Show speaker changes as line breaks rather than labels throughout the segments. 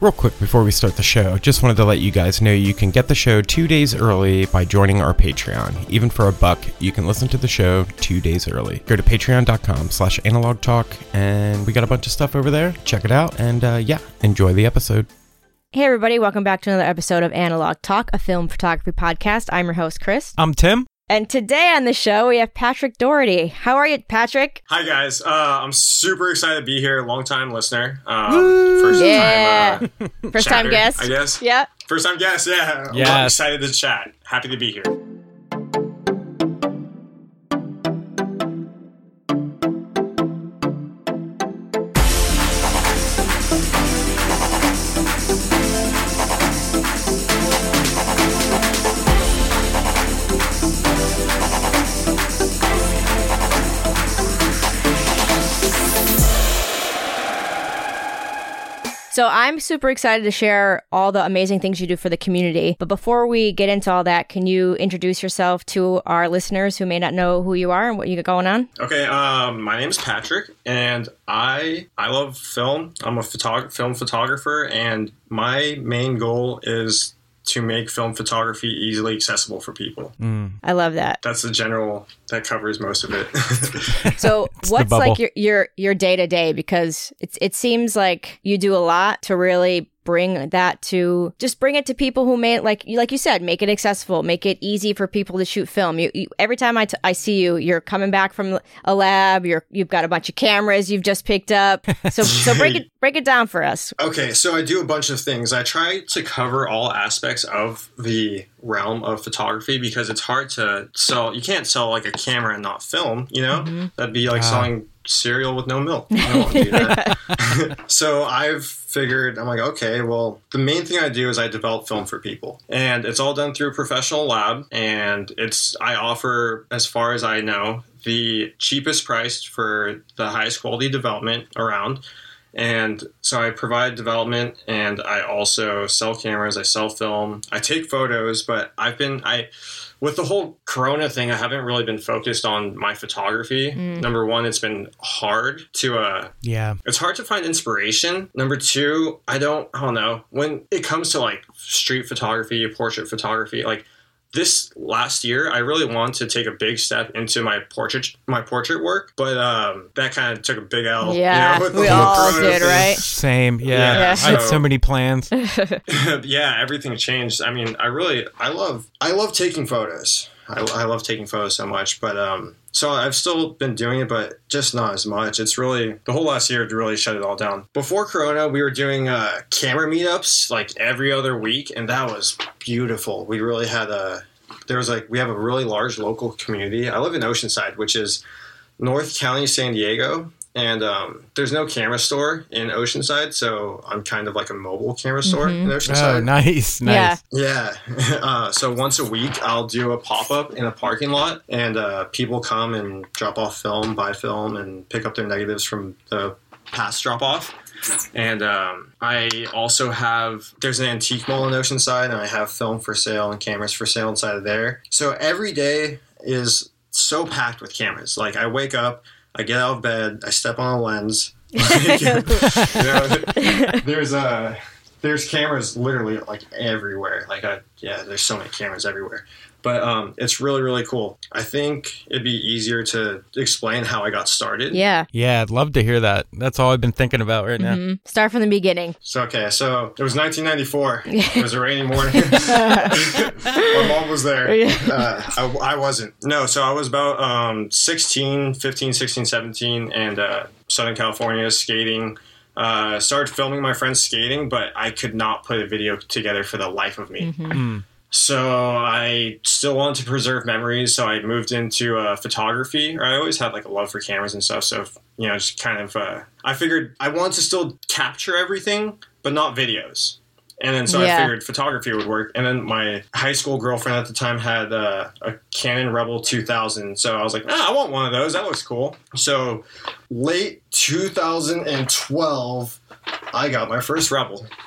Real quick before we start the show, just wanted to let you guys know you can get the show two days early by joining our Patreon. Even for a buck, you can listen to the show two days early. Go to patreon.com slash analog talk, and we got a bunch of stuff over there. Check it out, and uh, yeah, enjoy the episode.
Hey, everybody, welcome back to another episode of Analog Talk, a film photography podcast. I'm your host, Chris.
I'm Tim.
And today on the show, we have Patrick Doherty. How are you, Patrick?
Hi, guys. Uh, I'm super excited to be here. Long time listener. Um,
first yeah. time. Uh, first chatter, time guest.
I guess.
Yeah.
First time guest. Yeah.
Yes.
I'm excited to chat. Happy to be here.
So I'm super excited to share all the amazing things you do for the community. But before we get into all that, can you introduce yourself to our listeners who may not know who you are and what you got going on?
Okay, um, my name is Patrick, and I I love film. I'm a photog- film photographer, and my main goal is to make film photography easily accessible for people.
Mm.
I love that.
That's the general that covers most of it.
so what's like your your your day to day because it's it seems like you do a lot to really bring that to just bring it to people who may like you like you said make it accessible make it easy for people to shoot film. You, you every time I, t- I see you you're coming back from a lab you're you've got a bunch of cameras you've just picked up. So so break it break it down for us.
Okay so i do a bunch of things. I try to cover all aspects of the realm of photography because it's hard to sell you can't sell like a camera and not film you know? Mm-hmm. that'd be like selling cereal with no milk. I to do that. so I've figured, I'm like, okay, well, the main thing I do is I develop film for people. And it's all done through a professional lab. And it's, I offer, as far as I know, the cheapest price for the highest quality development around. And so I provide development and I also sell cameras, I sell film, I take photos, but I've been, I, with the whole corona thing i haven't really been focused on my photography. Mm. number one it's been hard to uh
yeah.
it's hard to find inspiration. Number two i don't i don't know. When it comes to like street photography portrait photography like this last year I really wanted to take a big step into my portrait my portrait work, but um, that kind of took a big L.
Yeah,
you know,
we all did, right?
Same, yeah. yeah. I had so many plans.
yeah, everything changed. I mean, I really I love I love taking photos. I, I love taking photos so much, but um, so I've still been doing it, but just not as much. It's really the whole last year to really shut it all down. Before Corona, we were doing uh, camera meetups like every other week, and that was beautiful. We really had a there was like we have a really large local community. I live in Oceanside, which is North County, San Diego, and um, there's no camera store in Oceanside, so I'm kind of like a mobile camera store
mm-hmm.
in Oceanside.
Oh, nice, nice.
Yeah, yeah. Uh, so once a week, I'll do a pop up in a parking lot, and uh, people come and drop off film, buy film, and pick up their negatives from the past drop off. And um, I also have there's an antique mall in Oceanside, and I have film for sale and cameras for sale inside of there. So every day is so packed with cameras. Like I wake up, I get out of bed, I step on a lens. you know, there's uh, there's cameras literally like everywhere. Like I, yeah, there's so many cameras everywhere. But um, it's really, really cool. I think it'd be easier to explain how I got started.
Yeah.
Yeah, I'd love to hear that. That's all I've been thinking about right now.
Mm-hmm. Start from the beginning.
So, okay, so it was 1994. it was a rainy morning. My mom was there. Uh, I, I, wasn't. No, so I was about um, 16, 15, 16, 17, and uh, Southern California skating. Uh, started filming my friends skating, but I could not put a video together for the life of me.
Mm-hmm.
So I still wanted to preserve memories, so I moved into uh, photography. I always had like a love for cameras and stuff. So you know, just kind of, uh, I figured I wanted to still capture everything, but not videos. And then so yeah. I figured photography would work. And then my high school girlfriend at the time had uh, a Canon Rebel 2000. So I was like, ah, I want one of those. That looks cool. So late 2012, I got my first Rebel.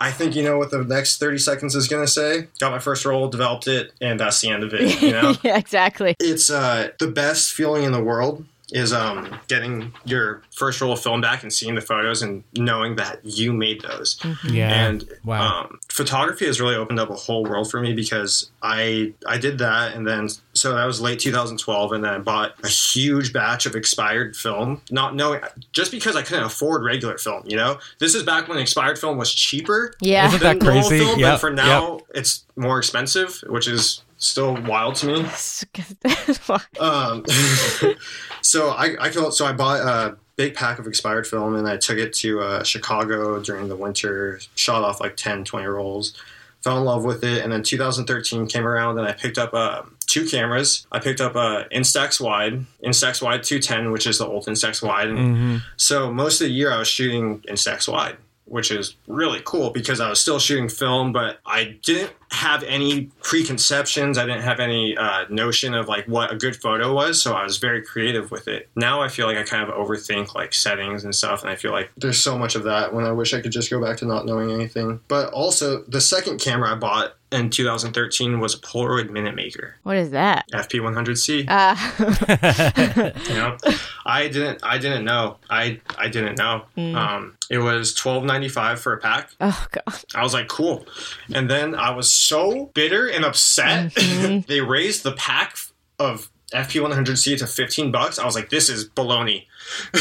I think you know what the next 30 seconds is going to say. Got my first roll, developed it, and that's the end of it. You know?
yeah, exactly.
It's uh, the best feeling in the world is um, getting your first roll of film back and seeing the photos and knowing that you made those.
Mm-hmm. Yeah.
And wow. Um, photography has really opened up a whole world for me because I I did that and then so that was late 2012 and then I bought a huge batch of expired film. Not knowing just because I couldn't afford regular film, you know. This is back when expired film was cheaper.
Yeah.
Isn't that crazy?
Film, yep. But for now, yep. it's more expensive, which is still wild to me. um, so I, I so I bought a big pack of expired film and I took it to uh, Chicago during the winter, shot off like 10, 20 rolls, fell in love with it, and then 2013 came around and I picked up uh, two cameras. I picked up a Instax wide, Instax wide 210, which is the old Instax wide, and mm-hmm. so most of the year I was shooting Instax wide which is really cool because I was still shooting film, but I didn't have any preconceptions. I didn't have any uh, notion of like what a good photo was, so I was very creative with it. Now I feel like I kind of overthink like settings and stuff, and I feel like there's so much of that when I wish I could just go back to not knowing anything. But also, the second camera I bought in 2013 was a Polaroid Minute Maker.
What is that?
FP100C. Uh. you know, I didn't. I didn't know. I I didn't know. Mm. Um, it was 12.95 for a pack.
Oh god.
I was like, cool. And then I was so bitter and upset. Mm-hmm. they raised the pack of FP100C to 15 bucks. I was like, this is baloney.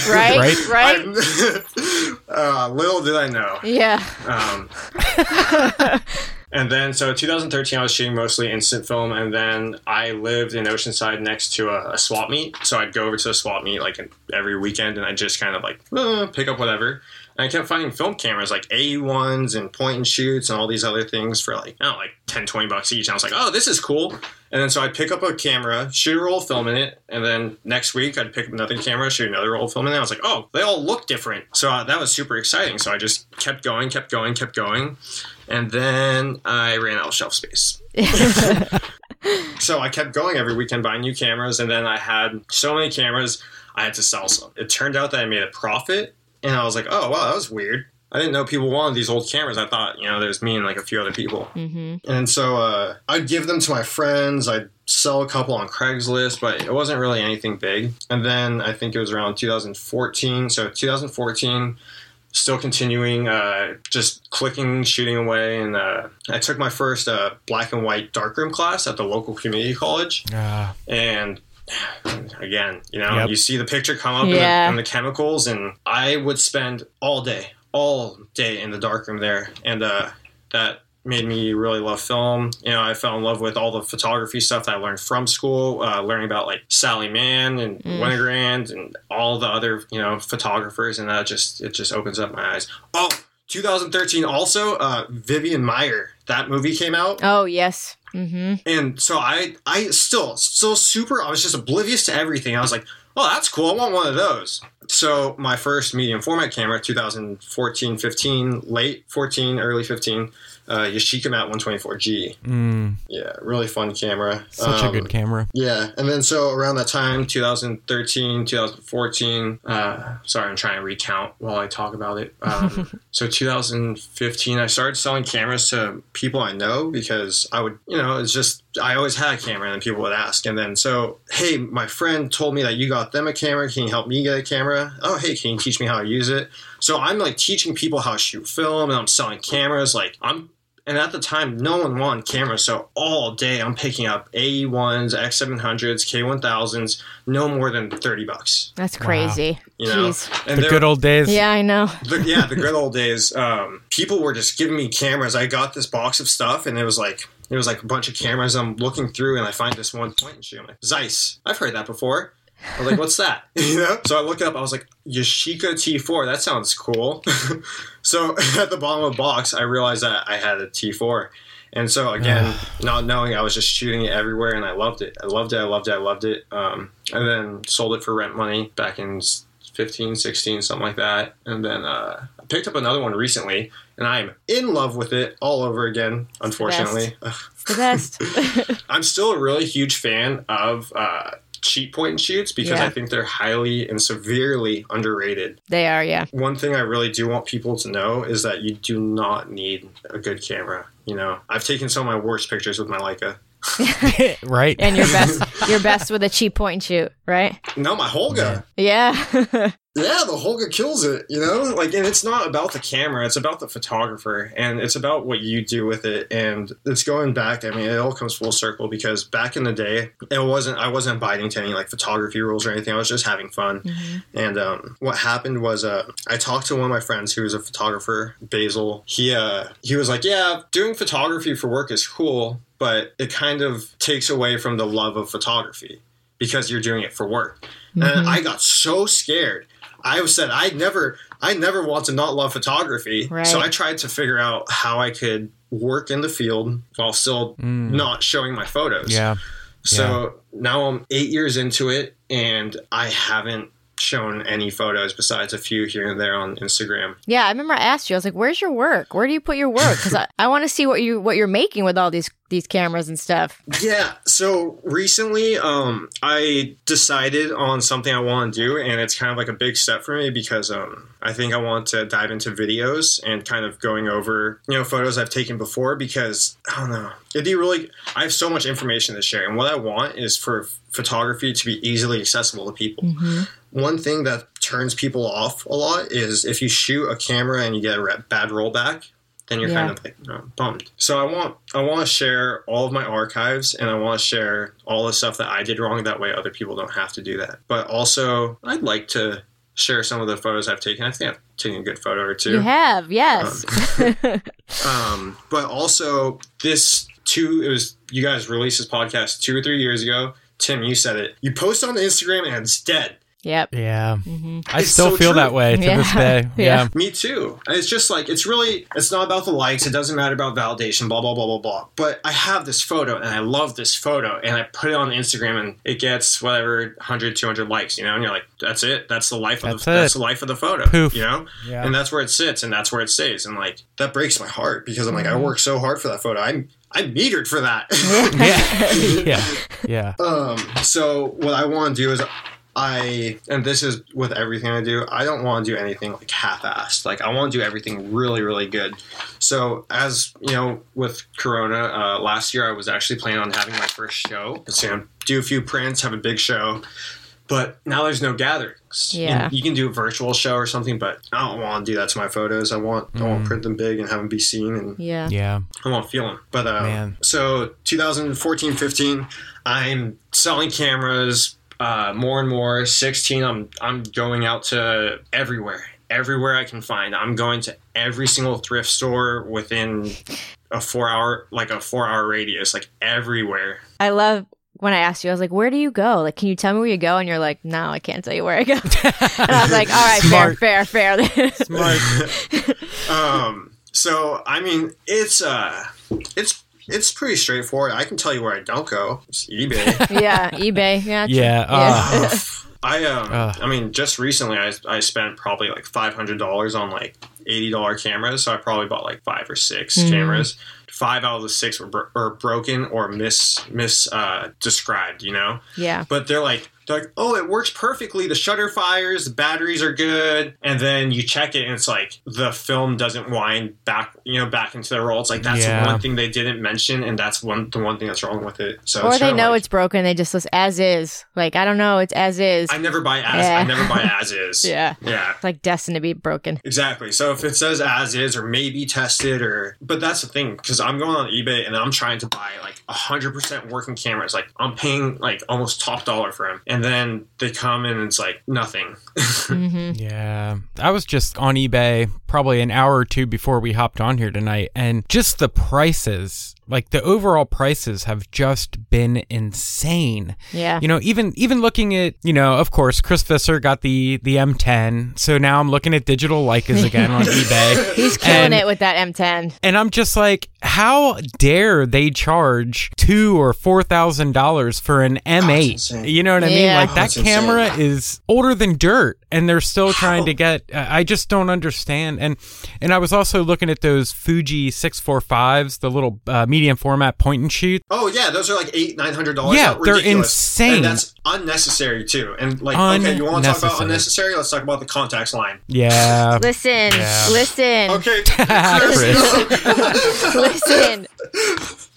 Right, right. right?
uh, little did I know.
Yeah. Um,
and then, so 2013, I was shooting mostly instant film, and then I lived in Oceanside next to a, a swap meet. So I'd go over to the swap meet like every weekend, and I just kind of like uh, pick up whatever. And I kept finding film cameras like AE1s and point and shoots and all these other things for like, I don't know, like 10, 20 bucks each. And I was like, oh, this is cool. And then so I'd pick up a camera, shoot a roll of film in it, and then next week I'd pick up another camera, shoot another roll of film in it. I was like, oh, they all look different. So uh, that was super exciting. So I just kept going, kept going, kept going. And then I ran out of shelf space. so I kept going every weekend buying new cameras. And then I had so many cameras, I had to sell some. It turned out that I made a profit and I was like, oh, wow, that was weird. I didn't know people wanted these old cameras. I thought, you know, there's me and like a few other people. Mm-hmm. And so uh, I'd give them to my friends. I'd sell a couple on Craigslist, but it wasn't really anything big. And then I think it was around 2014. So 2014, still continuing, uh, just clicking, shooting away. And uh, I took my first uh, black and white darkroom class at the local community college. Ah. And again, you know, yep. you see the picture come up yeah. and, the, the, chemicals, and I would spend all day, all day in the darkroom there, and uh, that made me really love film. You know, I fell in love with all the photography stuff that I learned from school, uh, learning about like Sally Mann and mm. Winogrand and all the other you know photographers, and that just it just opens up my eyes. Oh. 2013 also uh, Vivian Maier that movie came out
oh yes Mm-hmm.
And so I, I still, still super. I was just oblivious to everything. I was like, "Oh, that's cool. I want one of those." So my first medium format camera, 2014, 15, late 14, early 15 uh, Yashica Mat 124G. Mm. Yeah, really fun camera.
Such um, a good um, camera.
Yeah, and then so around that time, 2013, 2014. Uh, sorry, I'm trying to recount while I talk about it. Um, so 2015, I started selling cameras to people I know because I would, you know, it's just I always had a camera and people would ask. And then so, hey, my friend told me that you got them a camera. Can you help me get a camera? Oh, hey, can you teach me how to use it? So I'm like teaching people how to shoot film and I'm selling cameras. Like I'm and at the time, no one wanted cameras. So all day, I'm picking up AE1s, X700s, K1000s, no more than 30 bucks.
That's crazy. Wow.
You know, Jeez.
and the good old days.
Yeah, I know.
The, yeah, the good old days. Um, people were just giving me cameras. I got this box of stuff, and it was like it was like a bunch of cameras. I'm looking through, and I find this one point and shoot. I'm like, Zeiss. I've heard that before. I was like, what's that? you know? So I looked up, I was like, Yashica T4, that sounds cool. so at the bottom of the box, I realized that I had a T4. And so again, not knowing, I was just shooting it everywhere, and I loved it. I loved it. I loved it. I loved it. Um, and then sold it for rent money back in 15, 16, something like that. And then uh, I picked up another one recently, and I'm in love with it all over again. Unfortunately,
it's the best.
I'm still a really huge fan of uh, cheap point and shoots because yeah. I think they're highly and severely underrated.
They are, yeah.
One thing I really do want people to know is that you do not need a good camera. You know, I've taken some of my worst pictures with my Leica.
right.
And your best your best with a cheap point and shoot, right?
No, my Holga.
Yeah.
Yeah, the Holga kills it, you know? Like and it's not about the camera, it's about the photographer and it's about what you do with it and it's going back, I mean, it all comes full circle because back in the day, it wasn't I wasn't abiding to any like photography rules or anything. I was just having fun. Mm-hmm. And um, what happened was uh, I talked to one of my friends who was a photographer, Basil. He uh, he was like, "Yeah, doing photography for work is cool, but it kind of takes away from the love of photography because you're doing it for work. Mm-hmm. And I got so scared. I said I never I never want to not love photography. Right. So I tried to figure out how I could work in the field while still mm. not showing my photos.
Yeah.
So yeah. now I'm 8 years into it and I haven't shown any photos besides a few here and there on Instagram.
Yeah, I remember I asked you. I was like, "Where's your work? Where do you put your work?" Because I, I want to see what you what you're making with all these these cameras and stuff.
Yeah. So recently, um, I decided on something I want to do, and it's kind of like a big step for me because um, I think I want to dive into videos and kind of going over you know photos I've taken before because I don't know. It'd be really. I have so much information to share, and what I want is for photography to be easily accessible to people. Mm-hmm one thing that turns people off a lot is if you shoot a camera and you get a bad rollback, then you're yeah. kind of like oh, bummed. So I want I want to share all of my archives and I want to share all the stuff that I did wrong. That way, other people don't have to do that. But also, I'd like to share some of the photos I've taken. I think I've taken a good photo or two.
You have, yes.
Um, um, but also, this two it was you guys released this podcast two or three years ago. Tim, you said it. You post on Instagram and it's dead.
Yep.
Yeah. Mm-hmm. I it's still so feel true. that way to yeah. this day. Yeah. yeah.
Me too. It's just like, it's really, it's not about the likes. It doesn't matter about validation, blah, blah, blah, blah, blah. But I have this photo and I love this photo and I put it on Instagram and it gets whatever 100, 200 likes, you know? And you're like, that's it. That's the life of that's the, it. that's the life of the photo, Poof. you know? Yeah. And that's where it sits and that's where it stays. And like, that breaks my heart because I'm like, mm-hmm. I worked so hard for that photo. I'm, I metered for that.
yeah. yeah.
Yeah. Um, so what I want to do is I and this is with everything I do. I don't want to do anything like half-assed. Like I want to do everything really, really good. So as you know, with Corona uh, last year, I was actually planning on having my first show. So you know, do a few prints, have a big show. But now there's no gatherings.
Yeah,
you, you can do a virtual show or something, but I don't want to do that to my photos. I want mm. I want to print them big and have them be seen. And
yeah,
yeah,
I want to feel them. But uh, Man. so 2014, 15, I'm selling cameras uh, more and more. 16, I'm I'm going out to everywhere, everywhere I can find. I'm going to every single thrift store within a four hour, like a four hour radius, like everywhere.
I love when I asked you, I was like, "Where do you go? Like, can you tell me where you go?" And you're like, "No, I can't tell you where I go." and I was like, "All right, Smart. fair, fair, fair."
Smart. um. So I mean, it's uh, it's it's pretty straightforward. I can tell you where I don't go. It's eBay.
yeah, eBay. Yeah.
Yeah. Uh,
I um, uh. I mean, just recently I I spent probably like five hundred dollars on like eighty dollar cameras. So I probably bought like five or 6 mm. cameras. Five out of the six were, bro- were broken or mis mis uh, described. You know.
Yeah.
But they're like they're like, oh, it works perfectly. The shutter fires, the batteries are good, and then you check it, and it's like the film doesn't wind back, you know, back into the roll. It's like that's yeah. one thing they didn't mention, and that's one the one thing that's wrong with it. So
or they know like, it's broken, they just list as is. Like I don't know, it's as is.
I never buy as. Yeah. I never buy as is.
yeah,
yeah,
it's like destined to be broken.
Exactly. So if it says as is or maybe tested or, but that's the thing because I'm going on eBay and I'm trying to buy like hundred percent working cameras. Like I'm paying like almost top dollar for them and then they come and it's like nothing.
mm-hmm. Yeah. I was just on eBay probably an hour or two before we hopped on here tonight and just the prices like the overall prices have just been insane.
Yeah.
You know, even even looking at, you know, of course, Chris Visser got the the M10. So now I'm looking at digital Leicas again on eBay.
He's killing and, it with that M10.
And I'm just like, how dare they charge two or four thousand dollars for an M8? You know what I mean? Like that That's camera insane. is older than dirt, and they're still trying to get. I just don't understand. And and I was also looking at those Fuji six four fives, the little uh, medium format point and shoot.
Oh yeah, those are like eight nine hundred dollars.
Yeah, they're insane.
And that's unnecessary too. And like, okay, you want to talk about unnecessary? Let's talk about the Contax line.
Yeah.
listen, yeah. listen.
Okay.
listen.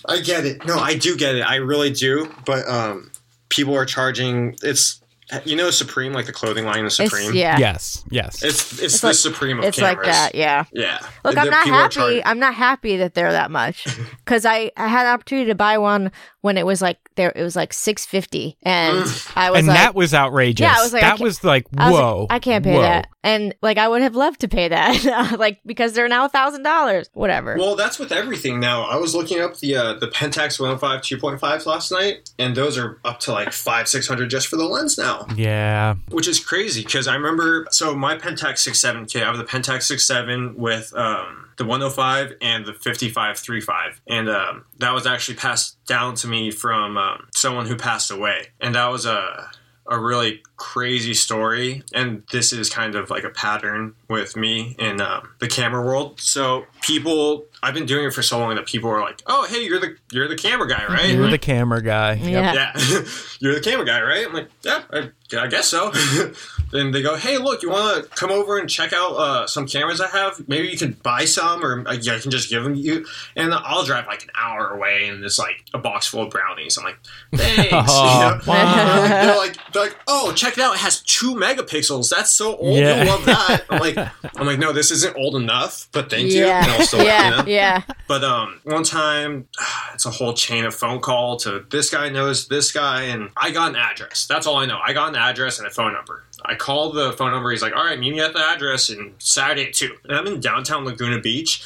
I get it. No, I do get it. I really do. But um, people are charging. It's you know Supreme, like the clothing line is Supreme.
It's, yeah.
Yes. Yes.
It's it's, it's the like, Supreme of
It's
cameras.
like that. Yeah.
Yeah.
Look, the, I'm not happy. I'm not happy that they're that much because I I had an opportunity to buy one when it was like there it was like 650 and I was
and
like,
that was outrageous. Yeah, I was like that was like whoa. I, was like,
I can't pay
whoa.
that. And like I would have loved to pay that like because they're now a thousand dollars. Whatever.
Well, that's with everything now. I was looking up the uh, the Pentax 105 2.5s last night, and those are up to like five six hundred just for the lens now.
Yeah,
which is crazy because I remember. So my Pentax 67K, I have the Pentax 67 with. um the 105 and the 5535 and um, that was actually passed down to me from um, someone who passed away and that was a a really crazy story and this is kind of like a pattern with me in um, the camera world. So people i've been doing it for so long that people are like oh hey you're the you're the camera guy right?
You're the camera guy.
Yeah,
yeah. you're the camera guy right? I'm like yeah i, I guess so then they go, "Hey, look, you want to come over and check out uh, some cameras I have? Maybe you could buy some, or uh, I can just give them to you." And I'll drive like an hour away, and it's like a box full of brownies. I'm like, "Thanks." oh, you know? they're like, they're like, "Oh, check it out! It has two megapixels. That's so old. Yeah. You love that." I'm like, "I'm like, no, this isn't old enough, but thank
yeah.
you."
Still, yeah, you know? yeah.
But um, one time, it's a whole chain of phone call to this guy knows this guy, and I got an address. That's all I know. I got an address and a phone number. I called the phone number. He's like, "All right, meet me at the address and Saturday at 2. And I'm in downtown Laguna Beach,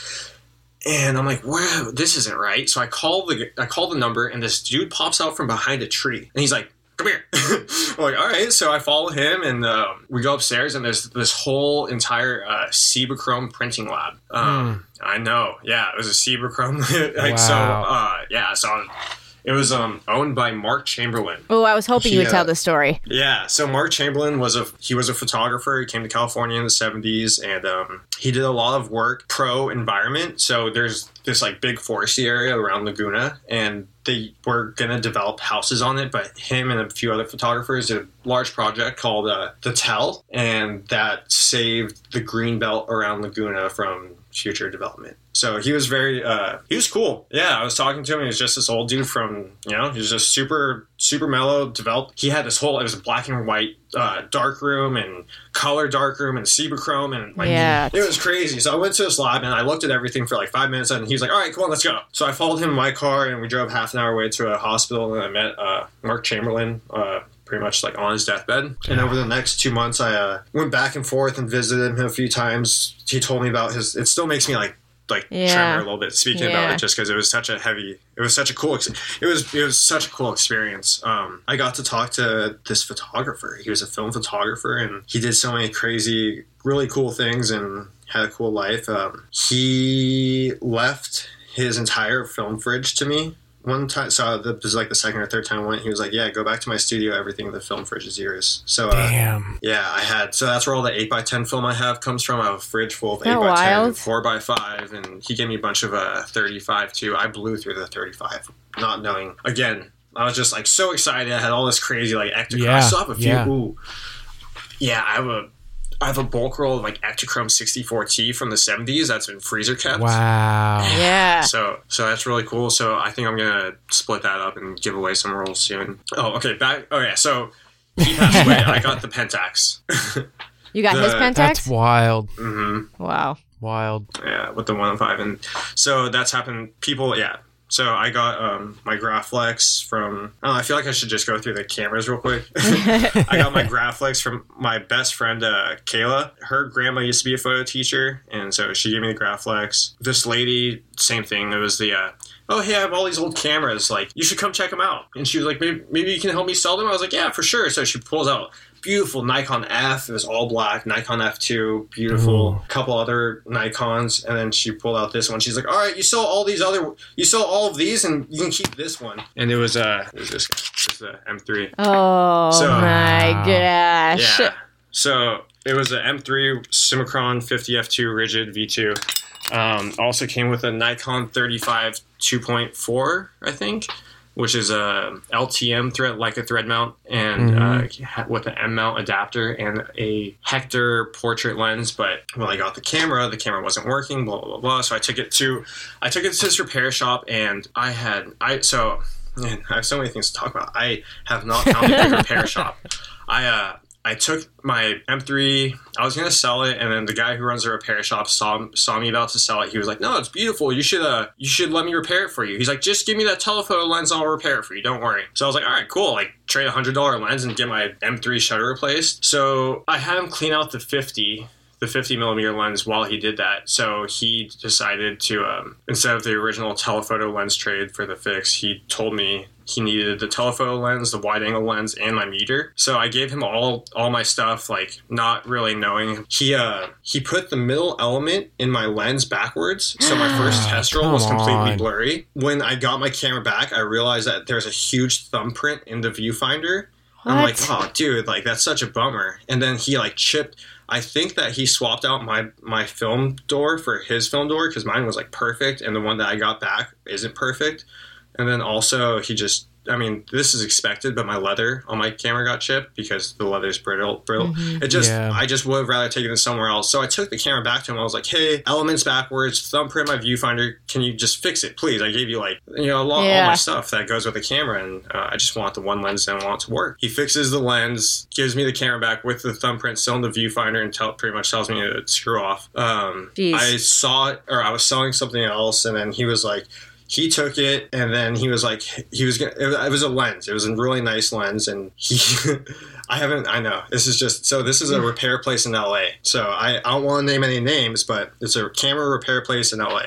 and I'm like, "Wow, this isn't right." So I call the I call the number, and this dude pops out from behind a tree, and he's like, "Come here." I'm like, "All right." So I follow him, and uh, we go upstairs, and there's this whole entire uh, Cibachrome printing lab. Um, mm. I know, yeah, it was a Cibachrome. like wow. so, uh, yeah. So it was um, owned by Mark Chamberlain.
Oh, I was hoping he, you would uh, tell the story.
Yeah, so Mark Chamberlain was a he was a photographer. He came to California in the '70s, and um, he did a lot of work pro environment. So there's this like big foresty area around Laguna, and they were gonna develop houses on it. But him and a few other photographers did a large project called uh, the Tell, and that saved the green belt around Laguna from future development. So he was very, uh, he was cool. Yeah, I was talking to him. He was just this old dude from, you know, he was just super, super mellow, developed. He had this whole, it was a black and white uh, dark room and color dark room and Cibachrome and like, yeah. it was crazy. So I went to this lab and I looked at everything for like five minutes and he was like, all right, come on, let's go. So I followed him in my car and we drove half an hour away to a hospital and I met uh, Mark Chamberlain, uh, pretty much like on his deathbed. And over the next two months, I uh, went back and forth and visited him a few times. He told me about his. It still makes me like like yeah. tremor a little bit speaking yeah. about it just because it was such a heavy it was such a cool it was it was such a cool experience um, i got to talk to this photographer he was a film photographer and he did so many crazy really cool things and had a cool life um, he left his entire film fridge to me one time, so this is like the second or third time I went. He was like, "Yeah, go back to my studio. Everything in the film fridge is yours." So, uh,
damn.
Yeah, I had. So that's where all the eight x ten film I have comes from. I have a fridge full of eight x ten, four x five, and he gave me a bunch of uh, thirty five too. I blew through the thirty five, not knowing. Again, I was just like so excited. I had all this crazy like Ektachrome. Yeah, I still have a few. Yeah. Ooh, yeah, I have a I have a bulk roll of like Ektachrome 64T from the 70s that's been freezer kept.
Wow.
Yeah.
So so that's really cool. So I think I'm gonna split that up and give away some rolls soon. Oh, okay. Back. Oh yeah. So he passed away. I got the Pentax.
you got the, his Pentax.
That's wild.
Mm-hmm.
Wow.
Wild.
Yeah, with the 105, and so that's happened. People, yeah, So I got um, my Graflex from. I, I feel like I should just go through the cameras real quick. I got my Graflex from my best friend uh, Kayla. Her grandma used to be a photo teacher, and so she gave me the Graflex. This lady, same thing. It was the uh, oh hey, I have all these old cameras. Like you should come check them out. And she was like, maybe maybe you can help me sell them. I was like, yeah, for sure. So she pulls out beautiful Nikon F. It was all black. Nikon F2, beautiful. A couple other Nikons, and then she pulled out this one. She's like, "All right, you saw all these other, you saw all of these, and you can keep this one." And it was uh, it was this guy, this the M3.
Oh so, my gosh!
Yeah. So it was an M3 Summicron 50 F2 rigid V2. Um, also came with a Nikon 35 2.4, I think which is a LTM thread, like a thread mount, and mm-hmm. uh, with an M mount adapter and a Hektor portrait lens. But when I got the camera, the camera wasn't working. Blah blah blah. blah. So I took it to, I took it to this repair shop, and I had I so. Man, I have so many things to talk about. I have not found a repair shop. I uh, I took my M3. I was gonna sell it, and then the guy who runs the repair shop saw saw me about to sell it. He was like, "No, it's beautiful. You should uh, you should let me repair it for you." He's like, "Just give me that telephoto lens. I'll repair it for you. Don't worry." So I was like, "All right, cool." Like trade a hundred dollar lens and get my M3 shutter replaced. So I had him clean out the 50 the 50 millimeter lens while he did that. So he decided to, um, instead of the original telephoto lens trade for the fix, he told me he needed the telephoto lens, the wide angle lens, and my meter. So I gave him all all my stuff, like not really knowing. He uh he put the middle element in my lens backwards, so my first test roll was completely on. blurry. When I got my camera back, I realized that there's a huge thumbprint in the viewfinder. What? I'm like, oh, dude, like that's such a bummer. And then he like chipped. I think that he swapped out my my film door for his film door because mine was like perfect, and the one that I got back isn't perfect. And then also he just I mean, this is expected, but my leather on my camera got chipped because the leather's brittle. Brittle. Mm-hmm. It just, yeah. I just would have rather taken it somewhere else. So I took the camera back to him. I was like, "Hey, elements backwards, thumbprint my viewfinder. Can you just fix it, please? I gave you like, you know, a lot yeah. all my stuff that goes with the camera, and uh, I just want the one lens and I want it to work." He fixes the lens, gives me the camera back with the thumbprint still in the viewfinder, and tell, pretty much tells me to screw off. Um, I saw it, or I was selling something else, and then he was like he took it and then he was like he was gonna it was a lens. It was a really nice lens and he i haven't i know. This is just so this is a repair place in la so i, I don't want to name any names but it's a camera repair place in la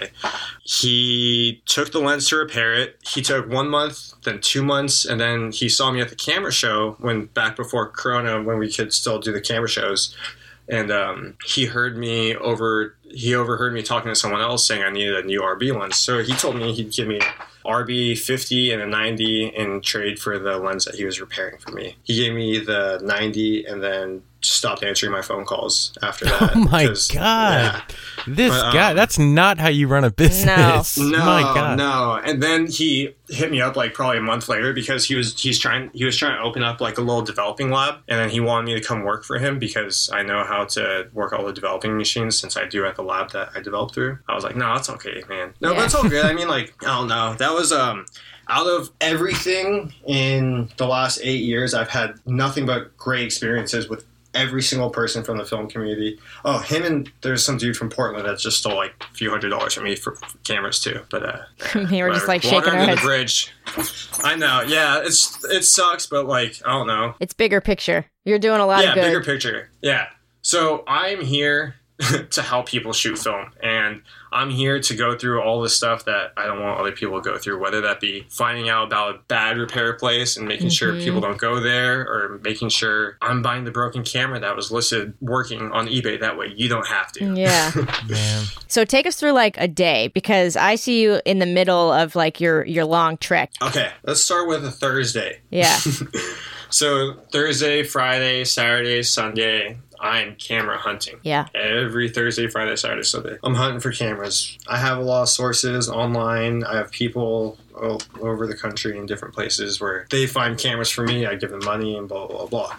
he took the lens to repair it. He took one month then two months and then he saw me at the camera show when back before corona when we could still do the camera shows. And um, he heard me over he overheard me talking to someone else saying I needed a new RB lens. So he told me he'd give me RB 50 and a 90 in trade for the lens that he was repairing for me. He gave me the 90 and then stopped answering my phone calls after that.
Oh my god! Yeah. This but, um, guy, that's not how you run a business.
No, no, my god. no. And then he hit me up like probably a month later because he was he's trying he was trying to open up like a little developing lab, and then he wanted me to come work for him because I know how to work all the developing machines since I do at the lab that I developed through. I was like, no, that's okay, man. No, yeah. that's all good. I mean, like, I don't know. That was um out of everything in the last eight years, I've had nothing but great experiences with every single person from the film community. Oh, him and there's some dude from Portland that just stole like a few hundred dollars from me for, for cameras too. But uh,
we were just like Water shaking our heads.
the bridge. I know. Yeah, it's it sucks, but like I don't know.
It's bigger picture. You're doing a lot
yeah,
of good.
bigger picture. Yeah. So I'm here to help people shoot film. And I'm here to go through all the stuff that I don't want other people to go through, whether that be finding out about a bad repair place and making mm-hmm. sure people don't go there, or making sure I'm buying the broken camera that was listed working on eBay. That way you don't have to.
Yeah. so take us through like a day because I see you in the middle of like your your long trek.
Okay, let's start with a Thursday.
Yeah.
so Thursday, Friday, Saturday, Sunday, I'm camera hunting.
Yeah.
Every Thursday, Friday, Saturday, Sunday. I'm hunting for cameras. I have a lot of sources online. I have people all over the country in different places where they find cameras for me. I give them money and blah blah blah.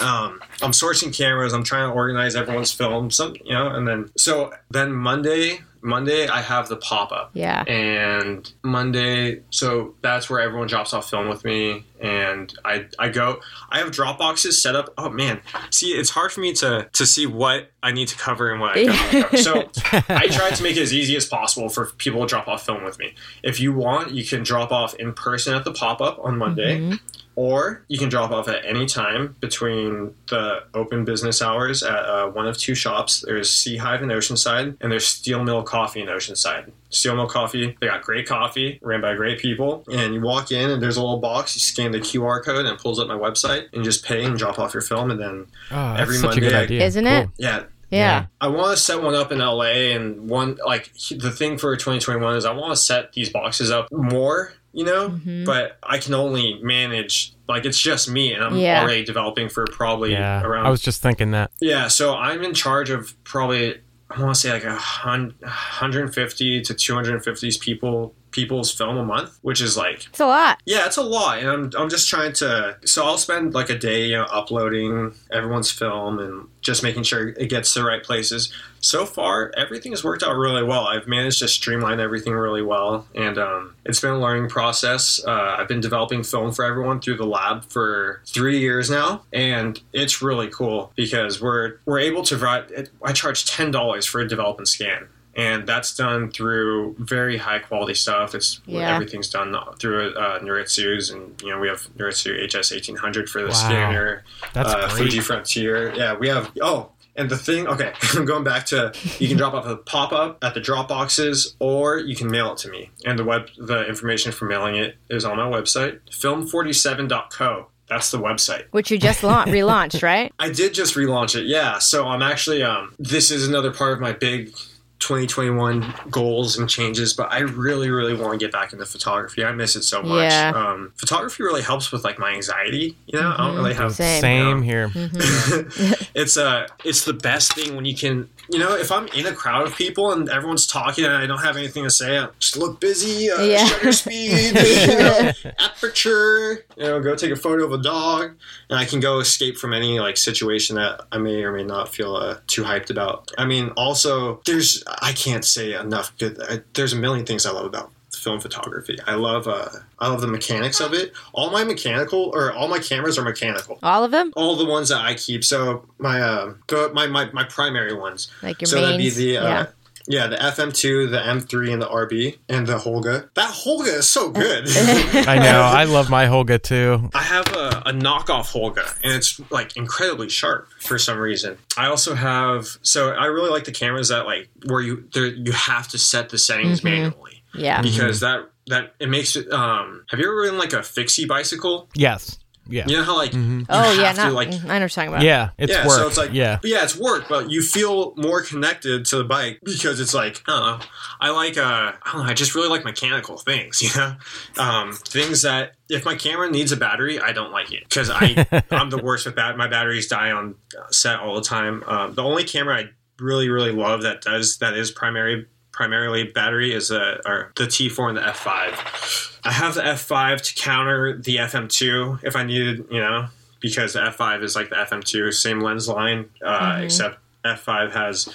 Um, I'm sourcing cameras. I'm trying to organize everyone's film. Some you know, and then so then Monday Monday I have the pop up.
Yeah.
And Monday, so that's where everyone drops off film with me, and I I go. I have drop boxes set up. Oh man, see, it's hard for me to to see what I need to cover and what I don't cover. So I try to make it as easy as possible for people to drop off film with me. If you want, you can drop off in person at the pop up on Monday. Mm-hmm or you can drop off at any time between the open business hours at uh, one of two shops. There's Sea Hive in Oceanside, and there's Steel Mill Coffee in Oceanside. Steel Mill Coffee, they got great coffee, ran by great people. And you walk in, and there's a little box. You scan the QR code, and it pulls up my website, and you just pay and drop off your film. And then
oh, every Monday,
isn't cool. it?
Yeah,
yeah.
I want to set one up in LA and one like the thing for 2021 is I want to set these boxes up more you know mm-hmm. but i can only manage like it's just me and i'm yeah. already developing for probably
yeah,
around
i was just thinking that
yeah so i'm in charge of probably i want to say like a 150 to 250 people people's film a month, which is like
it's a lot.
Yeah, it's a lot, and I'm I'm just trying to. So I'll spend like a day, you know, uploading everyone's film and just making sure it gets to the right places. So far, everything has worked out really well. I've managed to streamline everything really well, and um, it's been a learning process. Uh, I've been developing film for everyone through the lab for three years now, and it's really cool because we're we're able to provide. I charge ten dollars for a develop and scan and that's done through very high quality stuff. It's yeah. everything's done through uh, Noritsu's, and you know we have Noritsu HS eighteen hundred for the wow. scanner.
That's uh,
great. Fuji Frontier. Yeah, we have. Oh, and the thing. Okay, I'm going back to you can drop off a pop up at the drop boxes, or you can mail it to me. And the web, the information for mailing it is on my website, film47.co. That's the website.
Which you just la- relaunched, right?
I did just relaunch it, yeah. So I'm actually um this is another part of my big 2021 goals and changes, but I really, really want to get back into photography. I miss it so much. Yeah. Um, photography really helps with like my anxiety. You know, mm-hmm. I don't really have
same, same
you know,
here.
Mm-hmm. it's uh, it's the best thing when you can you know, if I'm in a crowd of people and everyone's talking and I don't have anything to say, I just look busy, uh, yeah. shutter speed, you know, aperture, you know, go take a photo of a dog, and I can go escape from any like situation that I may or may not feel uh, too hyped about. I mean, also, there's I can't say enough good. I, there's a million things I love about film photography. I love uh, I love the mechanics of it. All my mechanical or all my cameras are mechanical.
All of them?
All the ones that I keep. So my uh, the, my, my my primary ones.
Like your
so
mains?
that'd be the uh,
yeah.
Yeah, the FM2, the M3, and the RB, and the Holga. That Holga is so good.
I know. I love my Holga too.
I have a, a, knockoff Holga, and it's like incredibly sharp for some reason. I also have so I really like the cameras that like where you there you have to set the settings mm-hmm. manually.
Yeah.
Because mm-hmm. that that it makes it. Um, have you ever ridden like a fixie bicycle?
Yes. Yeah.
You know how like
mm-hmm. oh yeah, not, like mm, I know what you're talking about.
Yeah, it's
yeah,
work.
So it's like
yeah,
yeah, it's work, but you feel more connected to the bike because it's like I don't know. I like uh, I don't know. I just really like mechanical things. You know, um, things that if my camera needs a battery, I don't like it because I I'm the worst with that. My batteries die on set all the time. Um, the only camera I really really love that does that is primary primarily battery is a, or the T4 and the F5. I have the F5 to counter the FM2 if I needed, you know, because the F5 is like the FM2, same lens line, uh, mm-hmm. except F5 has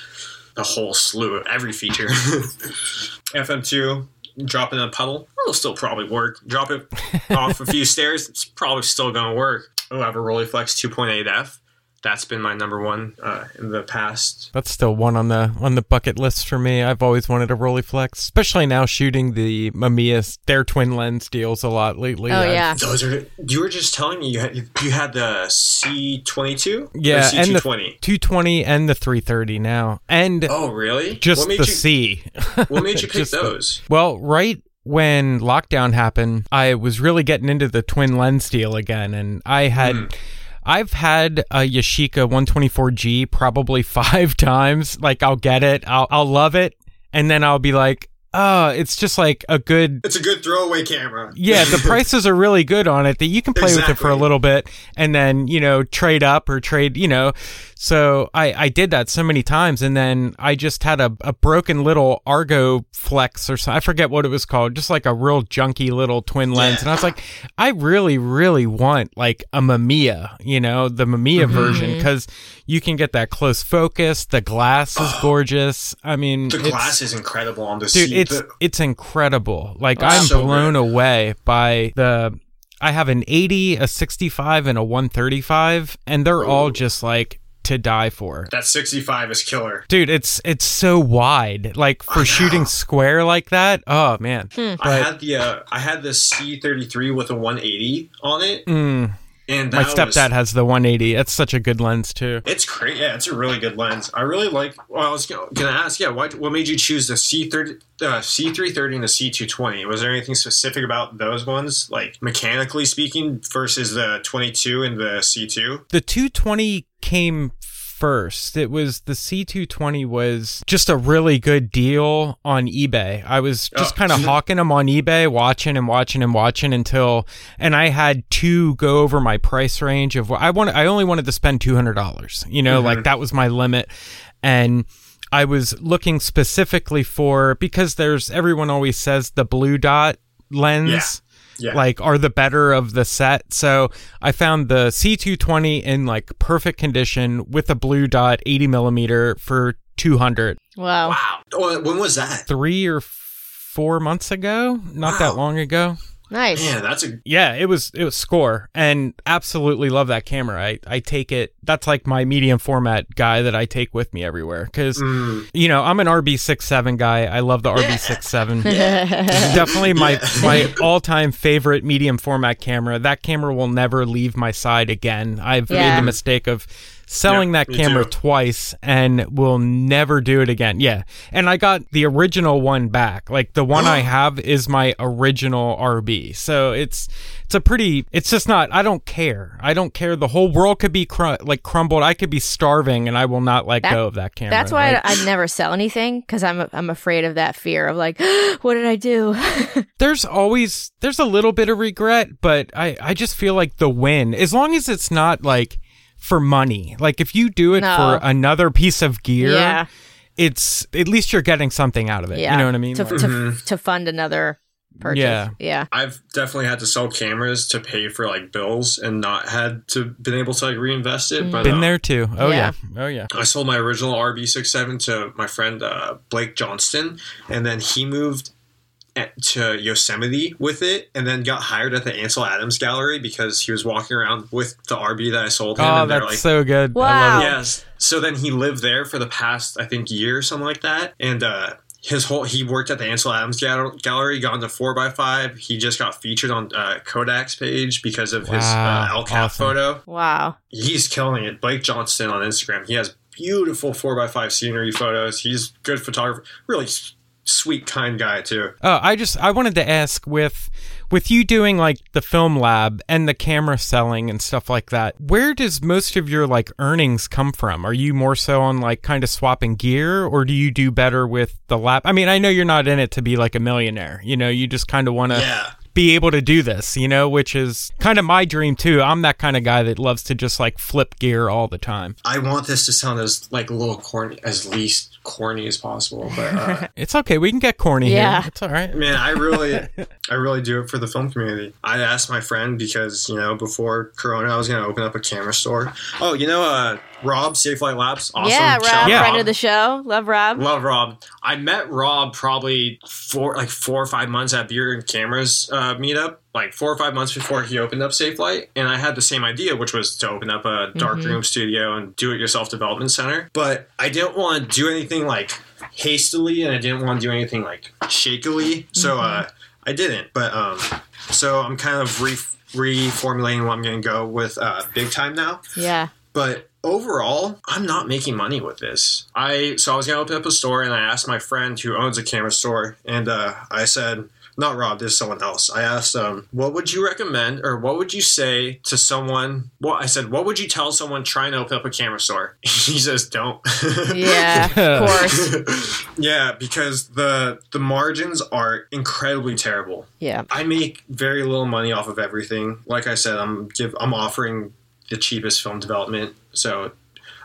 the whole slew of every feature. FM2, drop in a puddle, it'll still probably work. Drop it off a few stairs, it's probably still going to work. I have a Rolleiflex 2.8F that's been my number one uh, in the past.
That's still one on the on the bucket list for me. I've always wanted a Rolleiflex, especially now shooting the Mamiya their twin lens deals a lot lately.
Oh I've, yeah,
those are. You were just telling me you had you had the C twenty two,
yeah, and the two twenty and the three thirty now, and
oh really?
Just the
you,
C.
what made you pick those?
The, well, right when lockdown happened, I was really getting into the twin lens deal again, and I had. Mm I've had a Yashica 124G probably five times. Like I'll get it, I'll I'll love it, and then I'll be like, oh, it's just like a good.
It's a good throwaway camera.
Yeah, the prices are really good on it that you can play exactly. with it for a little bit and then you know trade up or trade. You know, so I, I did that so many times, and then I just had a, a broken little Argoflex or something. I forget what it was called, just like a real junky little twin lens. Yeah. And I was like, I really, really want like a Mamiya, you know, the Mamiya mm-hmm. version, because you can get that close focus. The glass is gorgeous. I mean,
the glass is incredible on this.
Dude,
seat.
it's it's incredible. Like I'm so blown good. away by the I have an 80, a 65, and a 135, and they're Ooh. all just like to die for.
That 65 is killer.
Dude, it's it's so wide. Like for shooting square like that. Oh man.
Hmm. But, I had the uh, I had the C33 with a 180 on it.
Mm. And my stepdad was, has the 180. It's such a good lens too.
It's great. Yeah, it's a really good lens. I really like. Well, I was gonna, ask. Yeah, what what made you choose the C30, uh, C330 and the C220? Was there anything specific about those ones, like mechanically speaking, versus the 22 and the C2?
The 220 came first. It was the C220 was just a really good deal on eBay. I was just oh. kind of hawking them on eBay, watching and watching and watching until, and I had to go over my price range of what I wanted. I only wanted to spend $200, you know, mm-hmm. like that was my limit. And, I was looking specifically for because there's everyone always says the blue dot lens yeah. Like are the better of the set. So I found the C220 in like perfect condition with a blue dot 80 millimeter for 200.
Wow.
Wow. Oh, when was that?
Three or four months ago. Not wow. that long ago.
Nice.
Yeah, that's a
yeah. It was it was score and absolutely love that camera. I I take it. That's like my medium format guy that I take with me everywhere because mm. you know I'm an RB67 guy. I love the RB67. Definitely my my all time favorite medium format camera. That camera will never leave my side again. I've yeah. made the mistake of selling yep, that camera too. twice and will never do it again. Yeah. And I got the original one back. Like the one I have is my original RB. So it's it's a pretty it's just not I don't care. I don't care. The whole world could be cr- like crumbled. I could be starving and I will not let that, go of that camera.
That's why right? I, I never sell anything cuz I'm I'm afraid of that fear of like what did I do?
there's always there's a little bit of regret, but I I just feel like the win as long as it's not like for money. Like if you do it no. for another piece of gear, yeah. it's at least you're getting something out of it. Yeah. You know what I mean?
To, like, to, mm-hmm. to fund another purchase. Yeah. Yeah.
I've definitely had to sell cameras to pay for like bills and not had to been able to like reinvest it. Mm.
But been uh, there too. Oh yeah. yeah. Oh yeah.
I sold my original RB67 to my friend uh, Blake Johnston and then he moved to Yosemite with it, and then got hired at the Ansel Adams Gallery because he was walking around with the RB that I sold him.
Oh, that's like, so good!
Wow.
Yes. So then he lived there for the past, I think, year or something like that, and uh, his whole he worked at the Ansel Adams Gallery, got into four x five. He just got featured on uh, Kodak's page because of wow. his uh, El Cap awesome. photo.
Wow,
he's killing it. Blake Johnston on Instagram. He has beautiful four x five scenery photos. He's good photographer. Really sweet, kind guy too.
Oh, I just I wanted to ask with with you doing like the film lab and the camera selling and stuff like that. Where does most of your like earnings come from? Are you more so on like kind of swapping gear, or do you do better with the lab? I mean, I know you're not in it to be like a millionaire. You know, you just kind of want to.
Yeah
be able to do this, you know, which is kind of my dream too. I'm that kind of guy that loves to just like flip gear all the time.
I want this to sound as like a little corny, as least corny as possible, but uh,
it's okay. We can get corny yeah. here. It's all right.
Man, I really, I really do it for the film community. I asked my friend because you know before Corona, I was going to open up a camera store. Oh, you know, uh, Rob, Safelight Labs. Awesome.
Yeah, Rob, yeah. friend of the show. Love Rob.
Love Rob. I met Rob probably four, like four or five months at Beer and Cameras uh, meetup, like four or five months before he opened up Safelight, and I had the same idea, which was to open up a dark mm-hmm. room studio and do it yourself development center. But I didn't want to do anything like hastily, and I didn't want to do anything like shakily, so mm-hmm. uh, I didn't. But um, so I'm kind of re- reformulating what I'm going to go with uh, big time now.
Yeah.
But overall, I'm not making money with this. I so I was gonna open up a store and I asked my friend who owns a camera store and uh, I said, not Rob, this is someone else. I asked um, what would you recommend or what would you say to someone? Well, I said, what would you tell someone trying to open up a camera store? he says, don't.
yeah, of course.
yeah, because the the margins are incredibly terrible.
Yeah,
I make very little money off of everything. Like I said, I'm give I'm offering the cheapest film development, so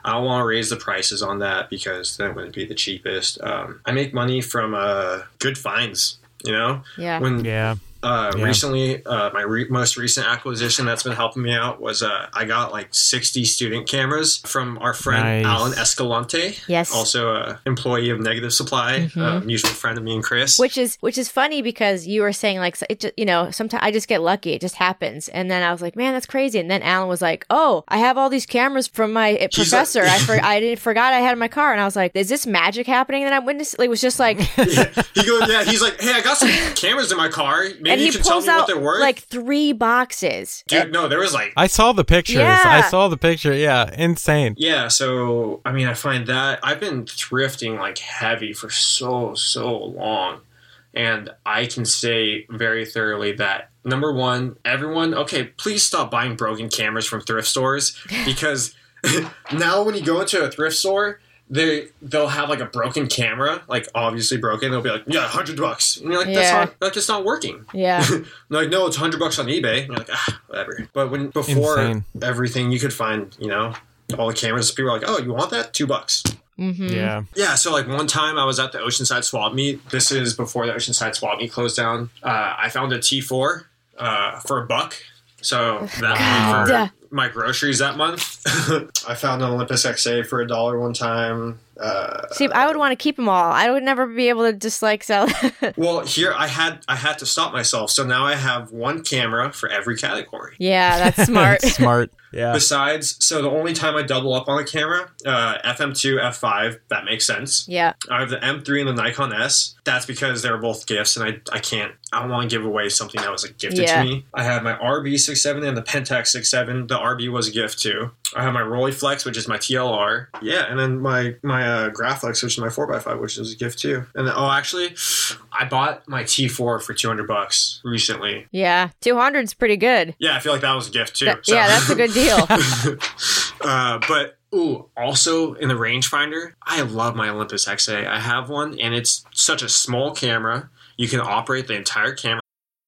I don't want to raise the prices on that because then it wouldn't be the cheapest. Um, I make money from uh, good finds. You know,
yeah.
When
yeah.
Uh, yeah. Recently, uh, my re- most recent acquisition that's been helping me out was uh, I got like 60 student cameras from our friend nice. Alan Escalante.
Yes,
also a employee of Negative Supply, mm-hmm. a mutual friend of me and Chris.
Which is which is funny because you were saying like it just, you know sometimes I just get lucky, it just happens, and then I was like, man, that's crazy, and then Alan was like, oh, I have all these cameras from my eh, professor. Like, I for- I didn't forgot I had in my car, and I was like, is this magic happening that I'm witnessing? It was just like
yeah. he goes, yeah, he's like, hey, I got some cameras in my car. Maybe
and
you can tell me
out-
what they're?
Like three boxes.
Dude, no, there was like
I saw the pictures. Yeah. I saw the picture. Yeah, insane.
Yeah, so I mean, I find that I've been thrifting like heavy for so so long, and I can say very thoroughly that number one, everyone, okay, please stop buying broken cameras from thrift stores because now when you go into a thrift store they they'll have like a broken camera, like obviously broken. They'll be like, yeah, hundred bucks, and you're like, that's yeah. not like it's not working.
Yeah,
like no, it's hundred bucks on eBay. And you're like, ah, whatever. But when before Insane. everything, you could find, you know, all the cameras. People are like, oh, you want that? Two bucks.
Mm-hmm.
Yeah.
Yeah. So like one time I was at the Oceanside Swap Meet. This is before the Oceanside Swap Meet closed down. Uh, I found a T4 uh, for a buck. So that wow. for my groceries that month. I found an Olympus XA for a dollar one time. Uh,
See, I would want to keep them all. I would never be able to just like sell.
well, here I had I had to stop myself, so now I have one camera for every category.
Yeah, that's smart.
that's smart. Yeah.
Besides, so the only time I double up on a camera, uh, FM2, F5, that makes sense.
Yeah.
I have the M3 and the Nikon S. That's because they're both gifts, and I, I can't, I don't want to give away something that was like gifted yeah. to me. I have my RB67 and the Pentax 67. The RB was a gift too. I have my Rolleiflex, which is my TLR. Yeah, and then my my uh, Graflex, which is my 4x5, which is a gift too. And then, oh, actually, I bought my T4 for 200 bucks recently.
Yeah, 200 is pretty good.
Yeah, I feel like that was a gift too.
That, so. Yeah, that's a good deal.
uh, but Ooh, also in the rangefinder, I love my Olympus XA. I have one, and it's such a small camera. You can operate the entire camera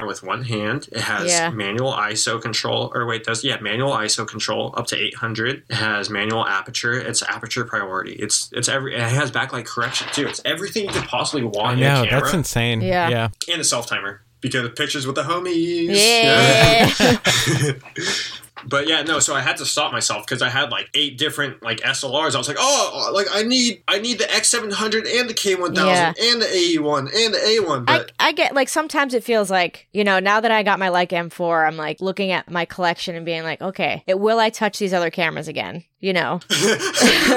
with one hand. It has yeah. manual ISO control, or wait, does yeah, manual ISO control up to 800. It has manual aperture. It's aperture priority. It's it's every. It has backlight correction too. It's everything you could possibly want. I know
that's insane. Yeah, yeah,
and a self timer because pictures with the homies.
Yeah.
yeah. But yeah, no. So I had to stop myself because I had like eight different like SLRs. I was like, oh, uh, like I need, I need the X seven hundred and the K one thousand and the AE one and the A one. But
I, I get like sometimes it feels like you know now that I got my like M four, I'm like looking at my collection and being like, okay, it, will I touch these other cameras again? You know,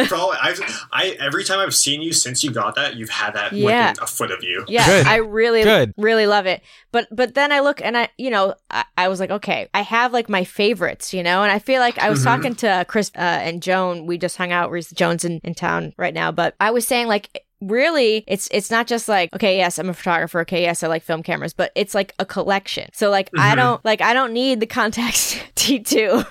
probably. I've, I every time I've seen you since you got that, you've had that yeah. within a foot of you.
Yeah, Good. I really, Good. really love it. But but then I look and I you know I, I, was like okay I have like my favorites you know? And I feel like I was mm-hmm. talking to Chris uh, and Joan. We just hung out. Joan's in, in town right now. But I was saying like really it's it's not just like okay yes i'm a photographer. Okay yes i like film cameras. But it's like a collection. So like mm-hmm. i don't like i don't need the contax t2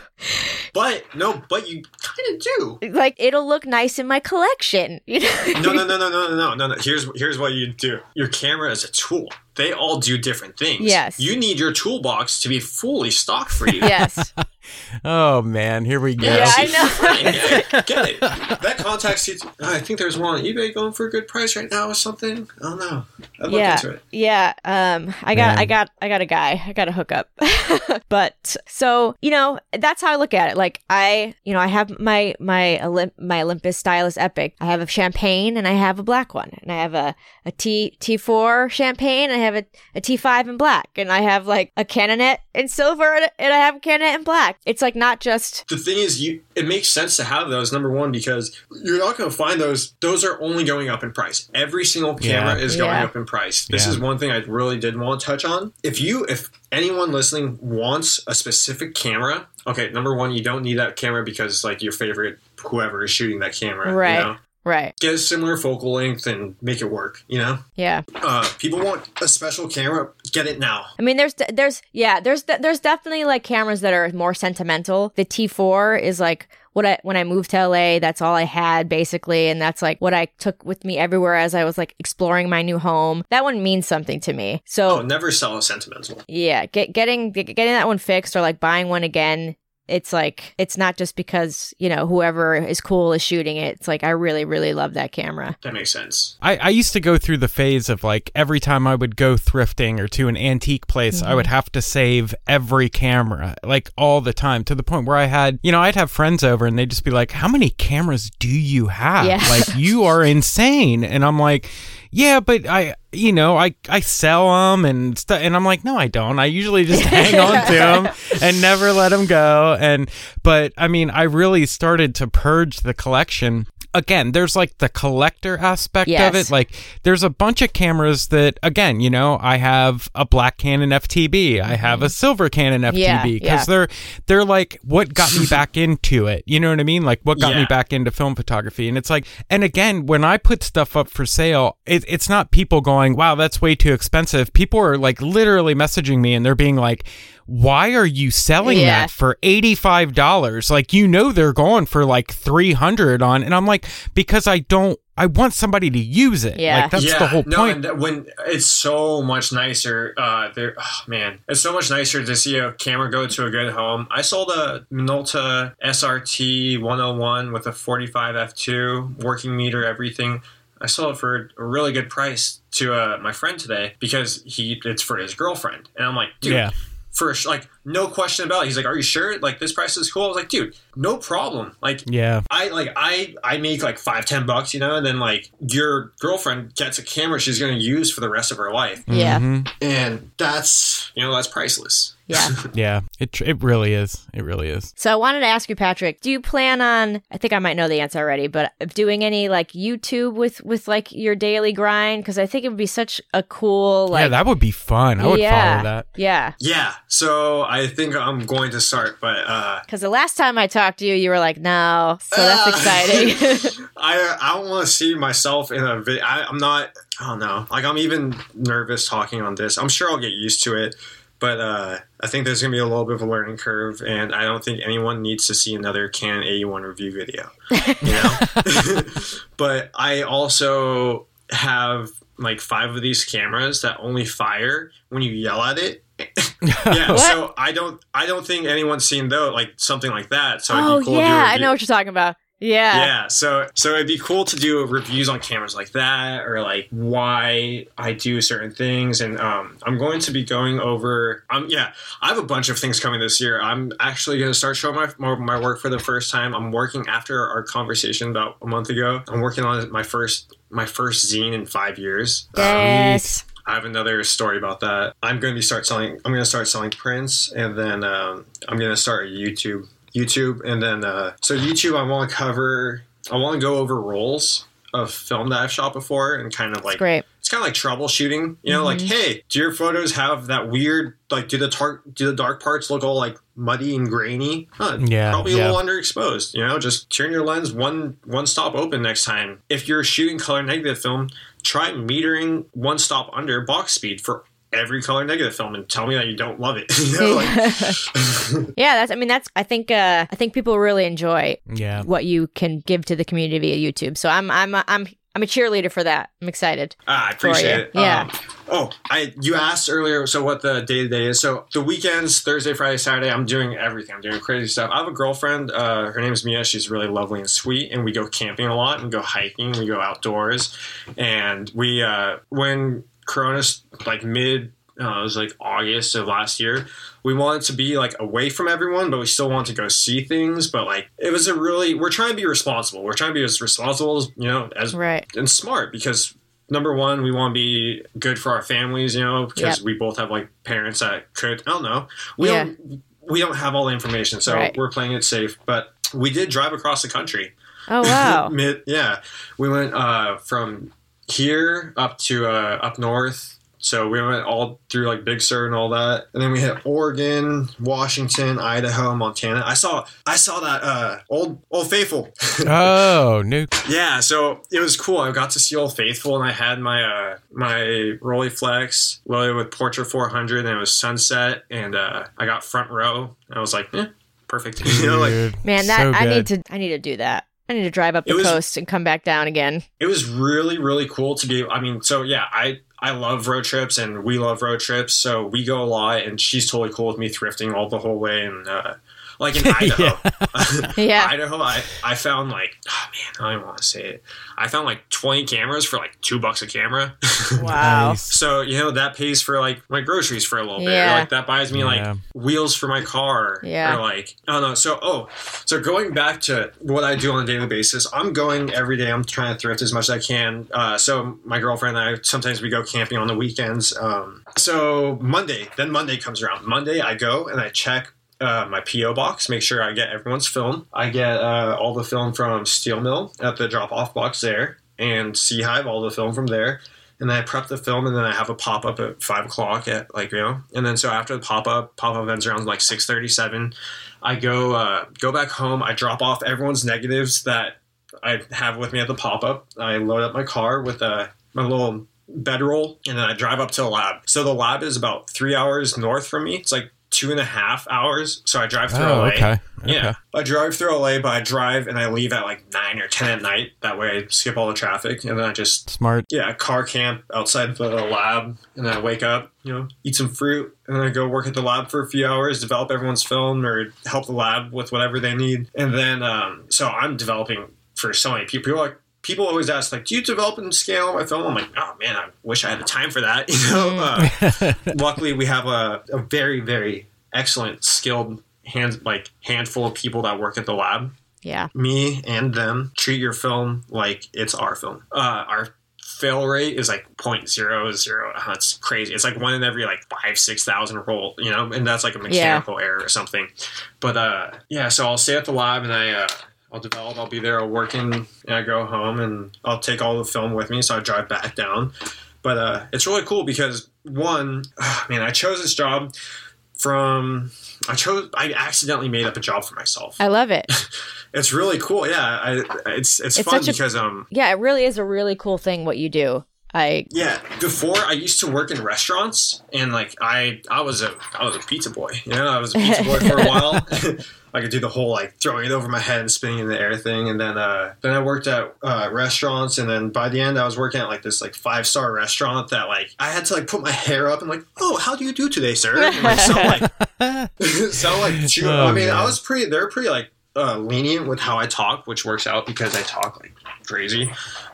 but no but you kind of do.
Like it'll look nice in my collection. You know
no no no no no no no no. Here's here's what you do. Your camera is a tool. They all do different things.
Yes.
You need your toolbox to be fully stocked for you.
Yes
Oh man, here we go.
Yeah, I know.
get, get it. That Contax I think there's one on eBay going for a good price right now or something. I don't know. I'd
yeah, yeah. Um, I got, man. I got, I got a guy. I got a hookup. but so you know, that's how I look at it. Like I, you know, I have my my Olymp- my Olympus Stylus Epic. I have a champagne and I have a black one, and I have a a T T4 champagne. And I have a a T5 in black, and I have like a Canonet in silver, and, and I have a Canonet in black. It's like not just
the thing is you. It makes sense to have those. Number one, because you're not going to find those. Those are only going up in price. Every single camera yeah. is going yeah. up in price. This yeah. is one thing I really did want to touch on. If you, if anyone listening wants a specific camera, okay, number one, you don't need that camera because like your favorite whoever is shooting that camera,
right?
You know?
Right.
Get a similar focal length and make it work, you know?
Yeah.
Uh, people want a special camera, get it now.
I mean, there's, there's, yeah, there's, there's definitely like cameras that are more sentimental. The T4 is like, what I when I moved to LA, that's all I had basically, and that's like what I took with me everywhere as I was like exploring my new home. That one means something to me. So
oh, never sell a sentimental.
Yeah, get, getting getting that one fixed or like buying one again it's like it's not just because you know whoever is cool is shooting it it's like i really really love that camera
that makes sense
i, I used to go through the phase of like every time i would go thrifting or to an antique place mm-hmm. i would mm-hmm. have to save every camera like all the time to the point where i had you know i'd have friends over and they'd just be like how many cameras do you have yeah. like you are insane and i'm like yeah, but I, you know, I, I sell them and stuff. And I'm like, no, I don't. I usually just hang on to them and never let them go. And, but I mean, I really started to purge the collection again, there's like the collector aspect yes. of it. Like, there's a bunch of cameras that, again, you know, I have a black Canon FTB, I have a mm-hmm. silver Canon FTB because yeah, yeah. they're they're like what got me back into it. You know what I mean? Like what got yeah. me back into film photography. And it's like, and again, when I put stuff up for sale, it, it's not people going, "Wow, that's way too expensive." People are like literally messaging me and they're being like why are you selling yeah. that for $85? Like, you know, they're going for like 300 on, and I'm like, because I don't, I want somebody to use it.
Yeah.
Like, that's
yeah,
the whole point.
No, when it's so much nicer, uh, there, oh, man, it's so much nicer to see a camera go to a good home. I sold a Minolta SRT 101 with a 45 f2, working meter, everything. I sold it for a really good price to uh, my friend today because he it's for his girlfriend, and I'm like, dude, yeah for like no question about it. He's like, "Are you sure? Like this price is cool." I was like, "Dude, no problem." Like,
yeah,
I like I I make like five ten bucks, you know, and then like your girlfriend gets a camera she's going to use for the rest of her life.
Yeah, mm-hmm.
and that's you know that's priceless.
Yeah.
yeah. It it really is. It really is.
So I wanted to ask you, Patrick, do you plan on I think I might know the answer already, but doing any like YouTube with with like your daily grind? Because I think it would be such a cool like
Yeah, that would be fun. I would
yeah,
follow that.
Yeah.
Yeah. So I think I'm going to start, but uh
because the last time I talked to you, you were like, no. So that's uh, exciting.
I I don't want to see myself in a video. I'm not I don't know. Like I'm even nervous talking on this. I'm sure I'll get used to it but uh, I think there's going to be a little bit of a learning curve, and I don't think anyone needs to see another Canon A1 review video. You know, but I also have like five of these cameras that only fire when you yell at it. yeah, so I don't I don't think anyone's seen though like something like that. So
oh cool yeah, I know what you're talking about. Yeah.
Yeah. So so it'd be cool to do reviews on cameras like that or like why I do certain things. And um, I'm going to be going over um yeah, I have a bunch of things coming this year. I'm actually gonna start showing my my work for the first time. I'm working after our conversation about a month ago. I'm working on my first my first zine in five years.
Yes. Um,
I have another story about that. I'm going to be start selling. I'm going to start selling prints, and then um, I'm going to start a YouTube YouTube, and then uh, so YouTube, I want to cover. I want to go over roles of film that I've shot before and kind of like
great.
It's kind of like troubleshooting, you know, mm-hmm. like hey, do your photos have that weird like do the tar- do the dark parts look all like muddy and grainy? Huh,
yeah,
probably
yeah.
a little underexposed. You know, just turn your lens one one stop open next time. If you're shooting color negative film, try metering one stop under box speed for every color negative film and tell me that you don't love it. you know,
like... yeah, that's. I mean, that's. I think. Uh, I think people really enjoy.
Yeah.
What you can give to the community via YouTube. So I'm. I'm. I'm. I'm a cheerleader for that. I'm excited.
Ah, I appreciate it.
Yeah.
Um, oh, I you asked earlier. So what the day to day is? So the weekends, Thursday, Friday, Saturday, I'm doing everything. I'm doing crazy stuff. I have a girlfriend. Uh, her name is Mia. She's really lovely and sweet, and we go camping a lot and go hiking. We go outdoors, and we uh, when Corona's like mid uh, it was like August of last year. We wanted to be like away from everyone, but we still want to go see things. But like it was a really we're trying to be responsible. We're trying to be as responsible as you know as
right
and smart because number one we want to be good for our families. You know because
Yep.
we both have like parents that could I don't know we
Yeah.
don't we don't have all the information, so
Right.
we're playing it safe. But we did drive across the country.
Oh wow.
Mid, yeah, we went uh, from here up to uh, up north. So we went all through like Big Sur and all that, and then we hit Oregon, Washington, Idaho, Montana. I saw I saw that uh, old Old Faithful.
Oh, new.
yeah, so it was cool. I got to see Old Faithful, and I had my uh, my Rolleiflex loaded with Portra 400, and it was sunset, and uh, I got front row. And I was like, eh, perfect. you know, like
Man, that
so
I need to I need to do that. I need to drive up the
was-
coast and come back down again.
it was really really cool to be i mean so yeah i i love road trips and we love road trips so we go a lot and she's totally cool with me thrifting all the whole way and uh like in idaho
Yeah.
idaho i i found like oh man i don't even want to say it i found like 20 cameras for like two bucks a camera
Wow.
Nice.
so you know that pays for like my groceries for a little bit
Yeah.
or, like that buys me
Yeah.
like wheels for my car
Yeah.
or like i don't know so oh so going back to what i do on a daily basis i'm going every day i'm trying to thrift as much as i can uh, so my girlfriend and i sometimes we go camping on the weekends um, so monday then monday comes around monday i go and i check uh, my PO box, make sure I get everyone's film. I get uh, all the film from Steel Mill at the drop off box there, and Sea Hive, all the film from there and then I prep the film, and then I have a pop up at five o'clock at like you know, and then so after the pop up, pop up ends around like six thirty seven. I go uh, go back home. I drop off everyone's negatives that I have with me at the pop up. I load up my car with uh, my little bedroll, and then I drive up to the lab. So the lab is about three hours north from me. It's like two and a half hours. So I drive through
Oh,
LA.
okay.
Yeah,
Okay.
I drive through LA, but I drive and I leave at like nine or ten at night. That way, I skip all the traffic, and then I just
Smart.
yeah, car camp outside the lab, and then I wake up, you know, eat some fruit, and then I go work at the lab for a few hours, develop everyone's film or help the lab with whatever they need, and then um, so I'm developing for so many people. People like. People always ask, like, "Do you develop and scale my film?" I'm like, "Oh man, I wish I had the time for that." You know. Uh, luckily, we have a, a very, very excellent, skilled hand like handful of people that work at the lab
Yeah.
me and them treat your film like it's our film. Uh, our fail rate is like 0.00. It's crazy. It's like one in every like five, six thousand roll, you know, and that's like a mechanical error or something. But uh, yeah, so I'll stay at the lab and I. Uh, I'll develop. I'll be there working, and I go home, and I'll take all the film with me. So I drive back down. But uh, it's really cool because one, ah, man, I chose this job from. I chose. I accidentally made up a job for myself.
I love it.
It's really cool. Yeah, I, it's it's,
It's
fun
such a-
because um
Yeah, it really is a really cool thing what you do. I
yeah. Before I used to work in restaurants and like I I was a I was a pizza boy. You know, I was a pizza boy for a while. I could do the whole like throwing it over my head and spinning in the air thing, and then uh, then I worked at uh, restaurants, and then by the end I was working at like this like five star restaurant that like I had to like put my hair up and like oh how do you do today sir and, like, sound like sound like chew-
Oh,
I mean I was pretty they're pretty like uh, lenient with how I talk, which works out because I talk like crazy.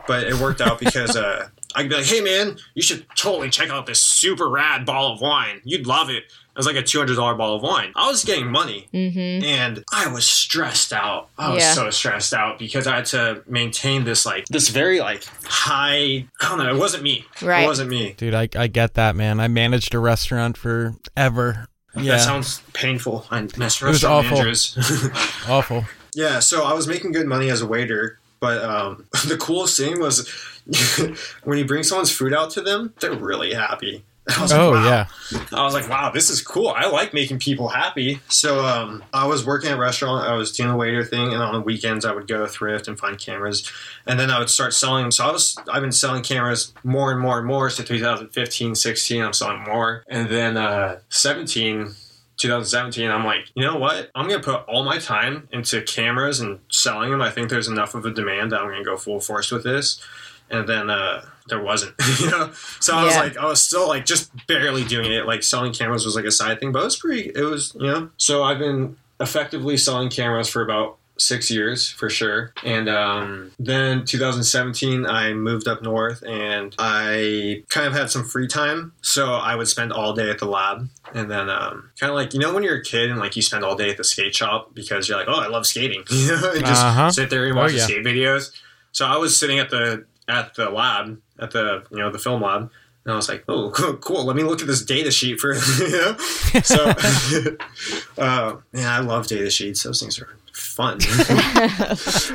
But it worked out because uh, I'd be like, "Hey man, you should totally check out this super rad ball of wine. You'd love it." It was like a two hundred dollar bottle of wine. I was getting money,
mm-hmm.
and I was stressed out. I was
Yeah.
so stressed out because I had to maintain this like this very like high. I don't know. It wasn't me.
Right.
It wasn't me.
Dude, I, I get that, man. I managed a restaurant forever. Yeah.
That sounds painful. I missed
was
restaurant
awful.
managers.
Awful.
Yeah, so I was making good money as a waiter, but um, the coolest thing was when you bring someone's food out to them, they're really happy. I was like,
Oh,
wow.
yeah.
I was like, wow, this is cool. I like making people happy. So um, I was working at a restaurant. I was doing the waiter thing, and on the weekends I would go thrift and find cameras, and then I would start selling them. So I was I've been selling cameras more and more and more. So 2015, 16, I'm selling more, and then uh, 17. 2017, I'm like, you know what? I'm gonna put all my time into cameras and selling them. I think there's enough of a demand that I'm gonna go full force with this. And then uh, there wasn't. you know, so I was like, I was still like just barely doing it. Like selling cameras was like a side thing, but it was pretty. It was you know. So I've been effectively selling cameras for about six years for sure. And um, then 2017, I moved up north and I kind of had some free time. So I would spend all day at the lab. And then um, kind of like, you know, when you're a kid and like you spend all day at the skate shop because you're like, oh, I love skating. You know, and just
Uh-huh.
sit there and
Oh,
watch the
yeah.
skate videos. So I was sitting at the at the lab at the you know the film lab, and I was like, "Oh, cool! cool. Let me look at this data sheet for you know." So, uh, yeah, I love data sheets. Those things are fun.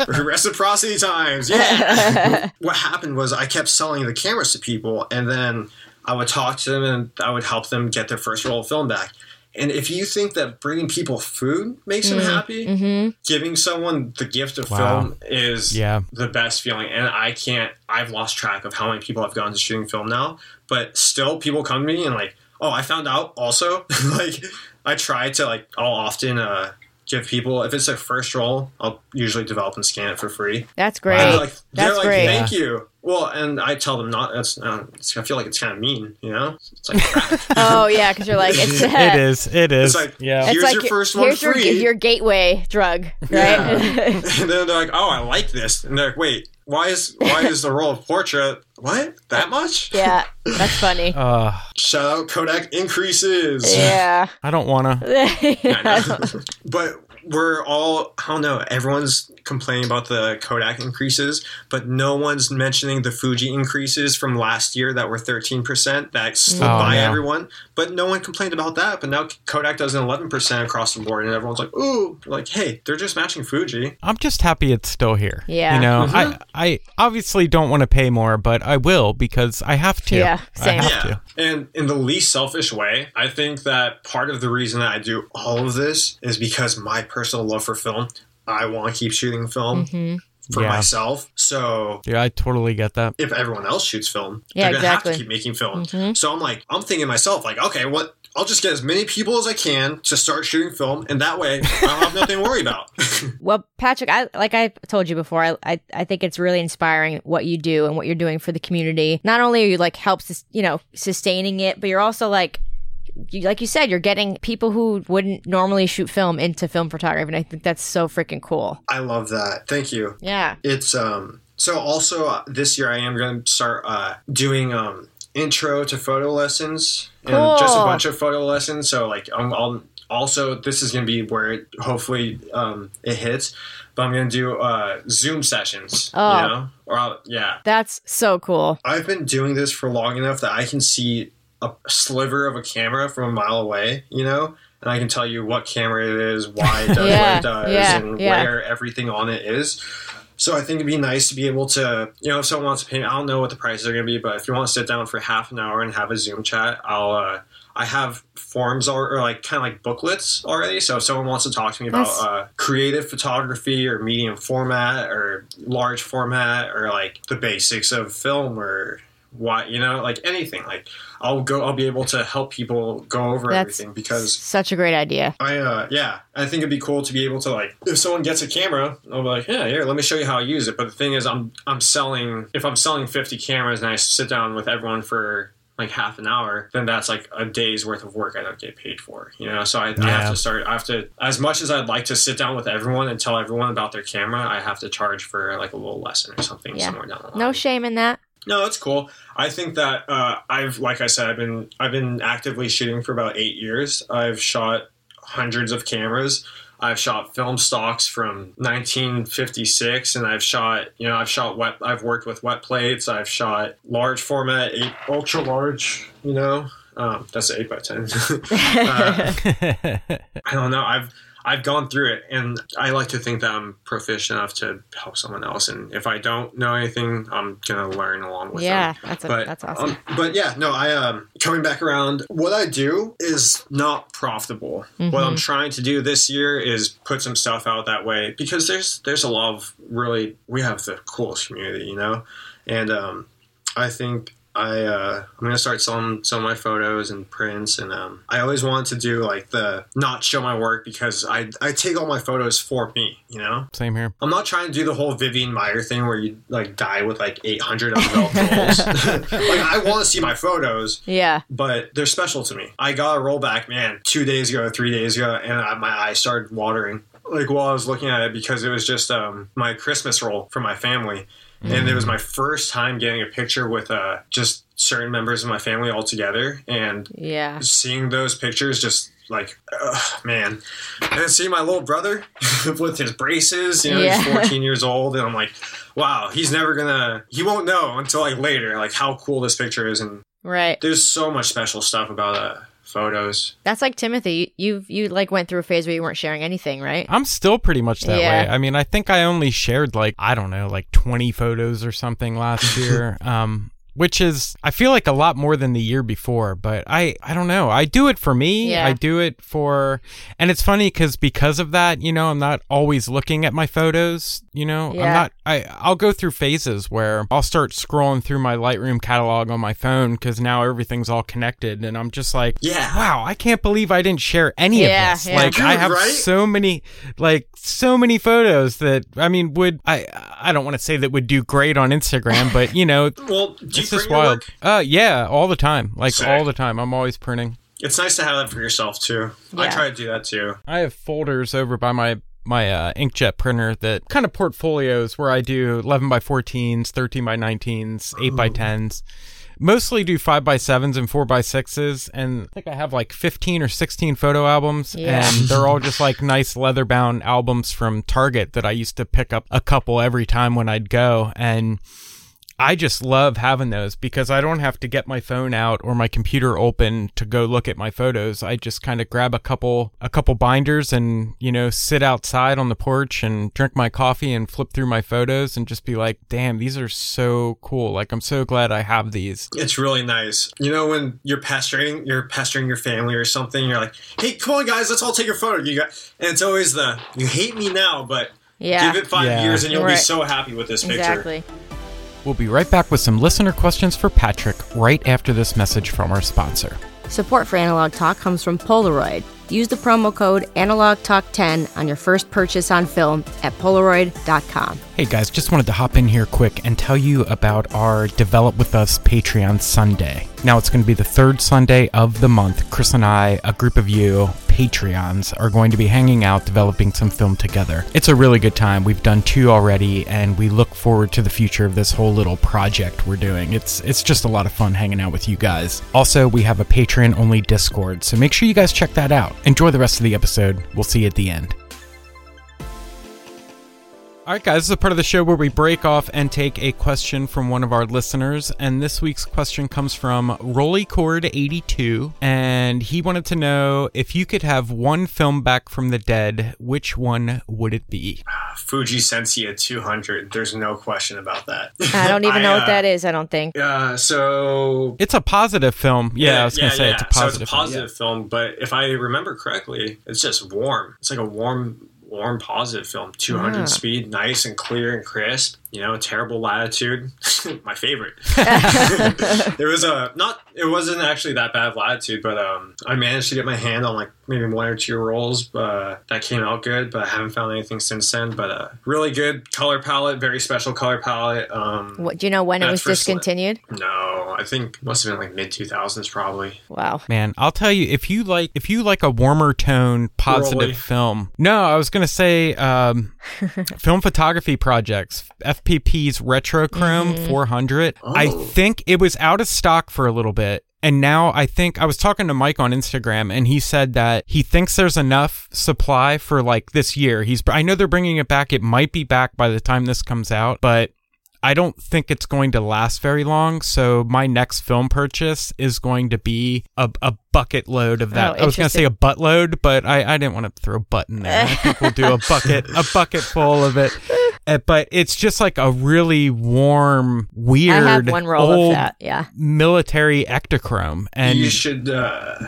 Reciprocity times, yeah. what happened was I kept selling the cameras to people, and then I would talk to them, and I would help them get their first roll of film back. And if you think that bringing people food makes them happy, giving someone the gift of
Wow.
film is
Yeah.
the best feeling. And I can't, I've lost track of how many people have gone to shooting film now, but still people come to me and like, oh, I found out also. like, I try to, like, I'll often uh, give people, if it's their first roll, I'll usually develop and scan it for free.
That's great.
they're like, they're
That's
like,
great.
thank you. Well, and I tell them not. That's. Uh, it's, I feel like it's kind of mean, you know. It's like.
Oh yeah, because you're like it's
It is. It is.
It's like-
yeah.
It's
Here's
like
your first one
here's your,
free.
your gateway drug, right?
and then they're like, "Oh, I like this," and they're like, "Wait, why is why is the roll of Portra what that much?"
yeah, that's funny.
uh,
Shout out Kodak increases.
yeah.
I don't wanna.
I know. but we're all I don't know. Everyone's complaining about the Kodak increases, but no one's mentioning the Fuji increases from last year that were thirteen percent that slipped
Oh,
by
no.
everyone. But no one complained about that. But now Kodak does an eleven percent across the board, and everyone's like, "Ooh, like hey, they're just matching Fuji."
I'm just happy it's still here.
Yeah.
You know,
Mm-hmm.
I I obviously don't want to pay more, but I will because I have to.
Yeah,
I
same.
have
Yeah.
to.
And in the least selfish way, I think that part of the reason that I do all of this is because my personal love for film. I want to keep shooting film mm-hmm. for
Yeah.
myself. So
Yeah, I totally get that.
if everyone else shoots film,
Yeah,
they're gonna have
exactly.
to keep making film. Mm-hmm. So I'm like, I'm thinking myself, like, okay, what? I'll just get as many people as I can to start shooting film, and that way I'll have nothing to worry about.
Well, Patrick, I like I told you before, I, I I think it's really inspiring what you do and what you're doing for the community. Not only are you like helps you know sustaining it, but you're also like you, like you said, you're getting people who wouldn't normally shoot film into film photography, and I think that's so freaking cool.
I love that. Thank you.
Yeah.
It's um so also uh, this year I am going to start uh doing um intro to photo lessons and just a bunch of photo lessons so like I'm, I'll also this is going to be where it hopefully um it hits but I'm going to do uh zoom sessions
Oh.
you know or I'll, yeah
That's so cool.
I've been doing this for long enough that I can see a sliver of a camera from a mile away, you know, and I can tell you what camera it is, why it does
Yeah,
what it does,
yeah,
and
yeah.
where everything on it is. So I think it'd be nice to be able to, you know, if someone wants to pay, I don't know what the prices are going to be, but if you want to sit down for half an hour and have a Zoom chat, I'll. Uh, I have forms or, or like kind of like booklets already. So if someone wants to talk to me about
Nice.
uh, creative photography or medium format or large format or like the basics of film or why you know like anything like I'll go I'll be able to help people go over
That's
everything because
Such a great idea.
I uh yeah I think it'd be cool to be able to like if someone gets a camera I'll be like yeah here let me show you how I use it but the thing is I'm I'm selling if I'm selling 50 cameras and I sit down with everyone for like half an hour then that's like a day's worth of work I don't get paid for you know so I, I have to start I have to as much as I'd like to sit down with everyone and tell everyone about their camera I have to charge for like a little lesson or something
Yeah.
somewhere down the line
No shame in that.
No, it's cool. I think that uh, I've, like I said, I've been I've been actively shooting for about eight years. I've shot hundreds of cameras. I've shot film stocks from 1956, and I've shot you know I've shot wet. I've worked with wet plates. I've shot large format, eight ultra large. You know, um, that's eight by ten. uh, I don't know. I've I've gone through it, and I like to think that I'm proficient enough to help someone else. And if I don't know anything, I'm gonna learn along with
Yeah,
them.
that's a,
But
that's awesome.
um, but yeah, no, I um coming back around. What I do is not profitable. What
Mm-hmm.
I'm trying to do this year is put some stuff out that way because there's there's a lot of really we have the coolest community, you know, and um I think I uh, I'm gonna start selling some of my photos and prints, and um, I always wanted to do like the not show my work because I I take all my photos for me, you know.
Same here.
I'm not trying to do the whole Vivian Maier thing where you like die with like 800 undeveloped rolls. like I want to see my photos,
Yeah.
but they're special to me. I got a rollback, man, two days ago, three days ago, and I, my eyes started watering. Like while I was looking at it because it was just um, my Christmas roll for my family, and it was my first time getting a picture with uh, just certain members of my family all together, and
Yeah.
seeing those pictures just like ugh, man and then seeing my little brother with his braces you know
Yeah.
he's 14 years old and i'm like wow he's never gonna he won't know until like later like how cool this picture is and
Right.
there's so much special stuff about uh, photos
That's like Timothy. You you like went through a phase where you weren't sharing anything, right?
I'm still pretty much that
Yeah.
way. I mean, I think I only shared like I don't know, like 20 photos or something last year. um which is I feel like a lot more than the year before, but I I don't know. I do it for me.
Yeah.
I do it for and it's funny cuz because of that, you know, I'm not always looking at my photos, you know. I'm not I I'll go through phases where I'll start scrolling through my Lightroom catalog on my phone cuz now everything's all connected and I'm just like,
Yeah.
wow, I can't believe I didn't share any
Yeah,
of this.
yeah.
Like I have
right?
so many like so many photos that I mean would I I don't want to say that would do great on Instagram, but you know,
well do you
it's just wild. Uh yeah, all the time. Like
Sick.
all the time. I'm always printing.
it's nice to have that for yourself too i try to do that too
I have folders over by my my uh, inkjet printer that kind of portfolios where I do 11 by 14s, 13 by 19s, 8 by 10s. Mostly do 5 by 7s and 4 by 6s and I think I have like 15 or 16 photo albums
Yeah.
and they're all just like nice leather bound albums from Target that I used to pick up a couple every time when I'd go and I just love having those because I don't have to get my phone out or my computer open to go look at my photos. I just kind of grab a couple a couple binders and, you know, sit outside on the porch and drink my coffee and flip through my photos and just be like, "Damn, these are so cool. Like I'm so glad I have these."
it's really nice you know when you're pestering you're pestering your family or something you're like hey come on guys let's all take a photo you got and it's always the you hate me now but
Yeah.
give it five
Yeah.
years and you'll be so happy with this picture
exactly.
We'll be right back with some listener questions for Patrick right after this message from our sponsor.
Support for Analog Talk comes from Polaroid. Use the promo code AnalogTalk10 on your first purchase on film at Polaroid.com.
Hey guys, just wanted to hop in here quick and tell you about our Develop With Us Patreon Sunday. Now it's going to be the third Sunday of the month. Chris and I, a group of you, Patreons, are going to be hanging out developing some film together. It's a really good time. We've done two already and we look forward to the future of this whole little project we're doing. It's it's just a lot of fun hanging out with you guys. Also, we have a Patreon only Discord, so make sure you guys check that out. Enjoy the rest of the episode. We'll see you at the end. All right, guys, this is a part of the show where we break off and take a question from one of our listeners. And this week's question comes from RollyCord82. And he wanted to know if you could have one film back from the dead, which one would it be?
Fuji Sensia 200. There's no question about that.
I don't even
I,
know what
uh,
that is, I don't think.
Uh, so
It's a positive film. Yeah, I was going to say it's a
So it's a positive film, but if I remember correctly, it's just warm. It's like a warm, warm, positive film. 200
Ah.
speed, nice and clear and crisp. You know, terrible latitude. My favorite. it was a not. It wasn't actually that bad latitude, but um, I managed to get my hand on like maybe one or two rolls. Uh, that came out good, but I haven't found anything since then. But uh, really good color palette, very special color palette. Um,
What, do you know when it was
That's for sli-
discontinued?
no, I think must have been like mid 2000s probably.
Wow.
Man, I'll tell you if you like if you like a warmer tone positive
Rolly.
film. No, I was gonna say um, film photography projects. FPP's Retrochrome mm-hmm. 400. I
Oh.
think it was out of stock for a little bit. And now I think I was talking to Mike on Instagram and he said that he thinks there's enough supply for like this year. He's I know they're bringing it back. It might be back by the time this comes out, but I don't think it's going to last very long. So my next film purchase is going to be a, a bucket load of that.
Oh,
I was going to say a butt load, but I, I didn't want to throw butt in there. I think we'll do a bucket a bucket full of it. Uh, but it's just like a really warm, weird,
I have one roll
old
of that. Yeah.
military Ektachrome. And
you should. Uh,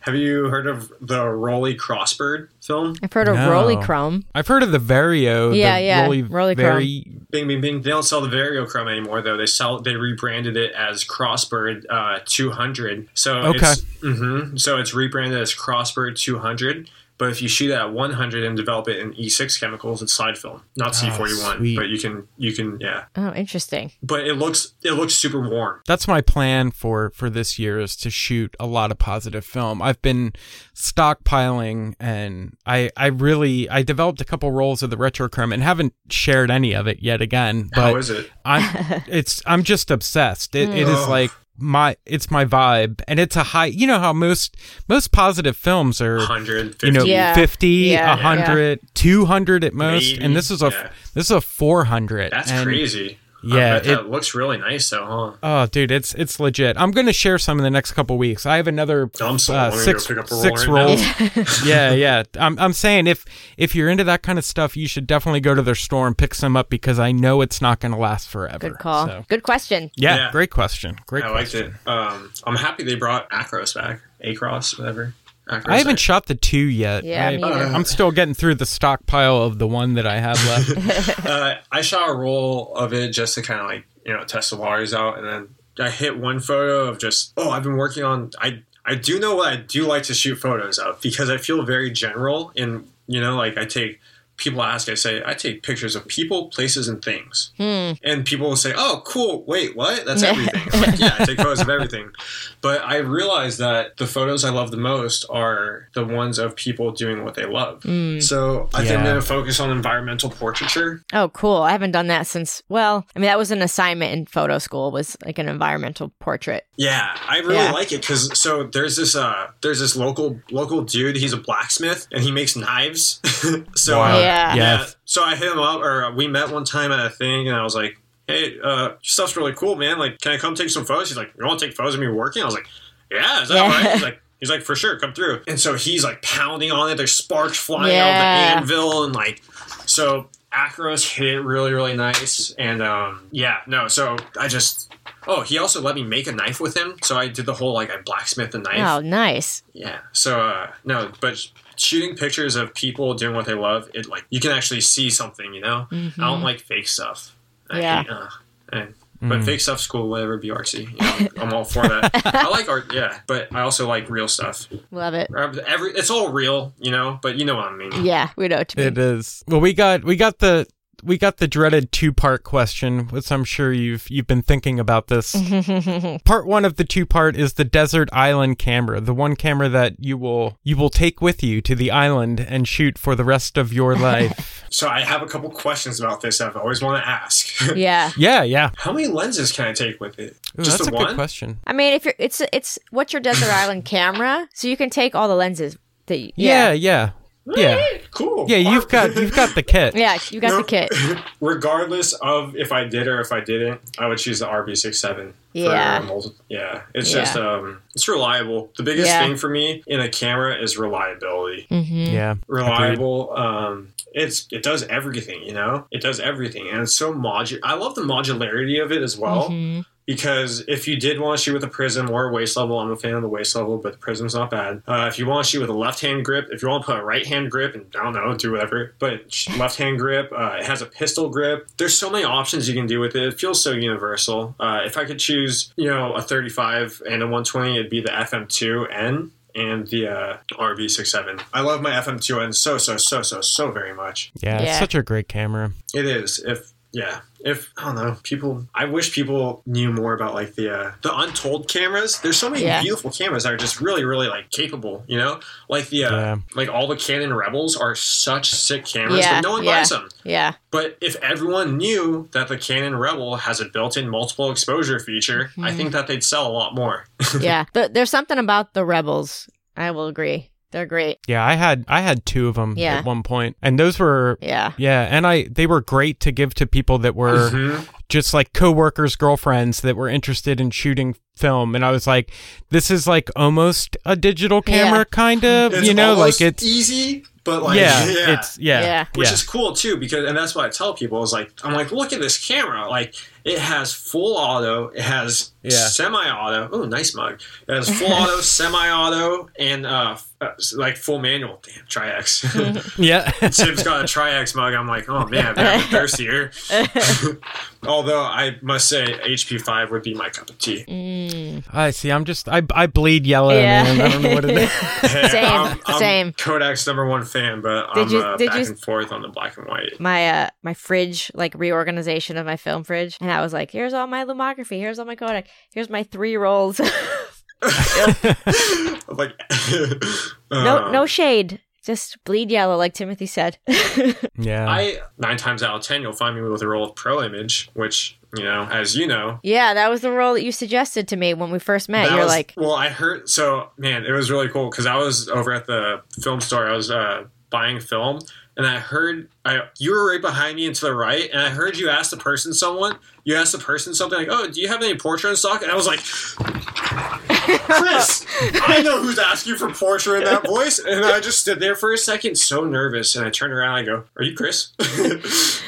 have you heard of the Rollei Crossbird film?
I've heard of
No.
Rollei Chrome.
I've heard of the Vario.
Yeah,
the
yeah,
Rollei,
Rollei
very
Bing Bing Bing. They don't sell the Vario Variochrome anymore though. They sell they rebranded it as Crossbird uh, 200. So
Okay.
it's hmm so it's rebranded as Crossbird 200. But if you shoot it at 100 and develop it in E6 chemicals, it's slide film, not ah, C41.
sweet.
but you can you can yeah.
Oh, interesting.
But it looks it looks super warm.
That's my plan for for this year is to shoot a lot of positive film. I've been stockpiling and I I really I developed a couple rolls of the retrochrome and haven't shared any of it yet again. But
How is it?
I'm it's I'm just obsessed. It, it is
oh.
like my it's my vibe and it's a high you know how most most positive films are
150.
you know
Yeah.
50
Yeah.
100 200 at most
Maybe,
and this is a
yeah.
this is a 400
That's
and-
crazy.
Yeah,
I bet that
it-
looks really nice though, huh?
Oh, dude, it's it's legit. I'm gonna share some in the next couple weeks. I have another
I'm so
uh,
wanting to
six
pick up a roll
six
right
rolls. yeah, yeah. I'm I'm saying if if you're into that kind of stuff, you should definitely go to their store and pick some up because I know it's not gonna last forever.
Good call.
So,
Good question.
yeah,
Yeah.
great question. Great
I liked
question.
it. Um, I'm happy they brought Acros back. Across, whatever. Acros
I haven't
back.
shot the two yet.
Yeah,
I,
me neither.
I'm still getting through the stockpile of the one that I have left.
uh, I shot a roll of it just to kind of like you know test the waters out, and then I hit one photo of just oh I've been working on I I do know what I do like to shoot photos of because I feel very general in you know like I take people ask I say I take pictures of people places and things and people will say oh cool wait what that's everything I'm like, yeah I take photos of everything but I realize that the photos I love the most are the ones of people doing what they love so I think I'm going to focus on environmental portraiture
Oh, cool. I haven't done that since, well, I mean, that was an assignment in photo school, was like an environmental portrait.
Yeah, I really
Yeah.
like it because so there's this uh there's this local local dude. He's a blacksmith and he makes knives. so
Wow.
uh,
Yeah.
Yeah,
Yeah.
So I hit him up, or we met one time at a thing, and I was like, "Hey, uh, your stuff's really cool, man. Like, can I come take some photos?" He's like, "You want to take photos of me working?" I was like, "Yeah, is that
Yeah.
all right?" He's like. He's like, for sure, come through. And so he's like pounding on it. There's sparks flying
Yeah.
out of the anvil, and like, so Acros hit it really, really nice. And um, yeah, no, so I just, oh, he also let me make a knife with him. So I did the whole like I blacksmith the knife.
Oh, nice.
Yeah. So uh, no, but shooting pictures of people doing what they love, it like you can actually see something. You know, I don't like fake stuff. I
Yeah.
hate, uh, and, but fake stuff's cool. Whatever, be artsy. You know, I'm all for that. I like art, yeah, but I also like real stuff.
Love it.
Every it's all real, you know. But you know what I mean.
Yeah, we know what you mean.
It is. Well, we got we got the we got the dreaded two part question, which I'm sure you've you've been thinking about this. part one of the two part is the desert island camera, the one camera that you will you will take with you to the island and shoot for the rest of your life.
So I have a couple questions about this. I've always wanted to ask.
Yeah.
yeah, yeah.
How many lenses can I take with it?
Ooh,
Just
that's
the
a
one?
good question.
I mean, if you're, it's, it's, what's your desert island camera? So you can take all the lenses that, you,
Yeah,
yeah.
yeah, yeah.
Cool.
Yeah, you've got you've got the kit.
Yeah, you got
No.
the kit.
regardless of if I did or if I didn't, I would choose the RB67.
Yeah.
Multi- yeah. It's
Yeah.
just um, it's reliable. The biggest
Yeah.
thing for me in a camera is reliability.
Mm-hmm.
Yeah.
Reliable. Um, it's it does everything. You know, it does everything, and it's so modular. I love the modularity of it as well.
Mm-hmm.
Because if you did want to shoot with a prism or a waist level, I'm a fan of the waist level, but the prism's not bad. Uh, if you want to shoot with a left hand grip, if you want to put a right hand grip, and I don't know, do whatever, but left hand grip, uh, it has a pistol grip. There's so many options you can do with it. It feels so universal. Uh, if I could choose, you know, a 35 and a 120, it'd be the FM2N and the uh, RB67. I love my FM2N so, so, so, so, so very much.
Yeah, it's such a great camera.
It is. If yeah, if I don't know, people. I wish people knew more about like the uh, the untold cameras. There's so many
Yeah.
beautiful cameras that are just really, really like capable. You know, like the uh,
Yeah.
like all the Canon Rebels are such sick cameras,
Yeah,
but no one
yeah.
buys them.
Yeah.
But if everyone knew that the Canon Rebel has a built-in multiple exposure feature, I
Mm-hmm.
think that they'd sell a lot more.
Yeah. Th- there's something about the rebels. I will agree. They're great.
Yeah, I had I had two of them
Yeah.
at one point, and those were
Yeah.
yeah, and I they were great to give to people that were
Mhm.
just like coworkers, girlfriends that were interested in shooting film, and I was like, this is like almost a digital camera,
Yeah.
kind of,
It's
you know, like it's
easy, but like
yeah,
yeah,
it's yeah,
Yeah.
which
yeah.
is cool too because and that's what I tell people is like I'm like look at this camera like It has full auto. It has yeah. semi-auto. Oh, nice mug. It has full auto, semi-auto, and uh, uh, like full manual. Damn, Tri-X.
yeah.
Tim's got a Tri-X mug. I'm like, oh man, I'm thirstier. Although I must say, HP five would be my cup of tea.
Mm. I see. I'm just I, I bleed yellow. Yeah. Man. I don't know what it is.
same, I'm, I'm
same. Kodak's number one fan, but did I'm you, uh, did back you, and forth on the black and white.
My uh my fridge like reorganization of my film fridge, and I was like, here's all my Lomography, here's all my Kodak, here's my three rolls. like no no shade. Just bleed yellow like timothy said.
Yeah.
I nine times out of ten you'll find me with a roll of pro image which you know as you know.
Yeah that was the role that you suggested to me when we first met. You're
was,
like
well i heard so man it was really cool because i was over at the film store. I was uh, buying film and I heard I, you were right behind me and to the right, and I heard you ask the person someone. You asked the person something like, "Oh, do you have any Portra in stock?" And I was like, "Chris, I know who's asking for Portra in that voice." And I just stood there for a second, so nervous, and I turned around. and I go, "Are you Chris?"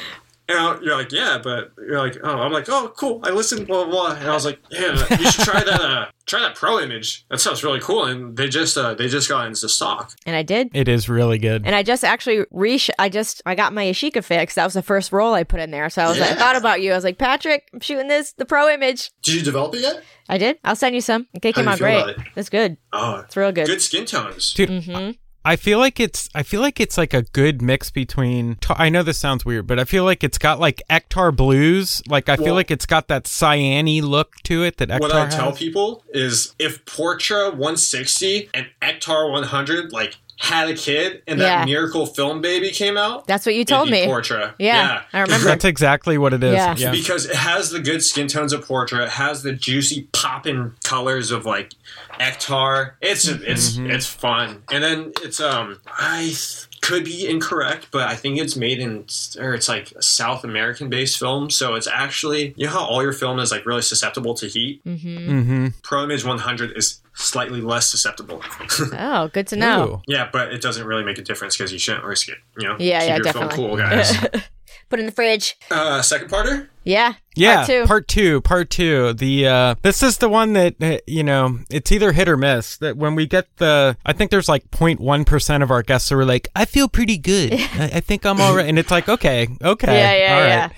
And you're like, yeah, but you're like, oh, I'm like, oh, cool. I listened, blah blah blah. And I was like, yeah, you should try that. Uh, try that pro image. That sounds really cool. And they just uh, they just got into stock.
And I did.
It is really good.
And I just actually re. I just I got my Yashica fixed. That was the first roll I put in there. So I was yeah. like, I thought about you. I was like, Patrick, I'm shooting this the pro image.
Did you develop it yet?
I did. I'll send you some. It came out great. It? It's good. Oh, it's real good.
Good skin tones,
dude. Mm-hmm. I feel like it's I feel like it's like a good mix between I know this sounds weird, but I feel like it's got like Ektar blues. Like I well, feel like it's got that cyany look to it that Ektar What I has.
tell people is if Portra 160 and Ektar 100 like had a kid and that yeah. miracle film baby came out.
That's what you told me.
Portra.
Yeah, yeah, I remember.
That's exactly what it is. Yeah.
yeah. Because it has the good skin tones of Portra. It has the juicy popping colors of like Ektar. It's it's mm-hmm. it's fun. And then it's um I could be incorrect, but I think it's made in or it's like a South American based film. So it's actually you know how all your film is like really susceptible to heat.
Mm-hmm. Mm-hmm.
Pro Image 100 is slightly less susceptible.
oh, good to know.
Ooh. Yeah, but it doesn't really make a difference because you shouldn't risk it. You know,
yeah, Keep yeah, definitely.
cool, guys.
Put in the fridge.
Uh, second parter.
Yeah.
Yeah. Part two. Part two. Part two. The uh, this is the one that uh, you know it's either hit or miss. That when we get the, I think there's like 0.1 percent of our guests who are like, I feel pretty good. I, I think I'm all right, and it's like, okay, okay,
yeah, yeah,
all right.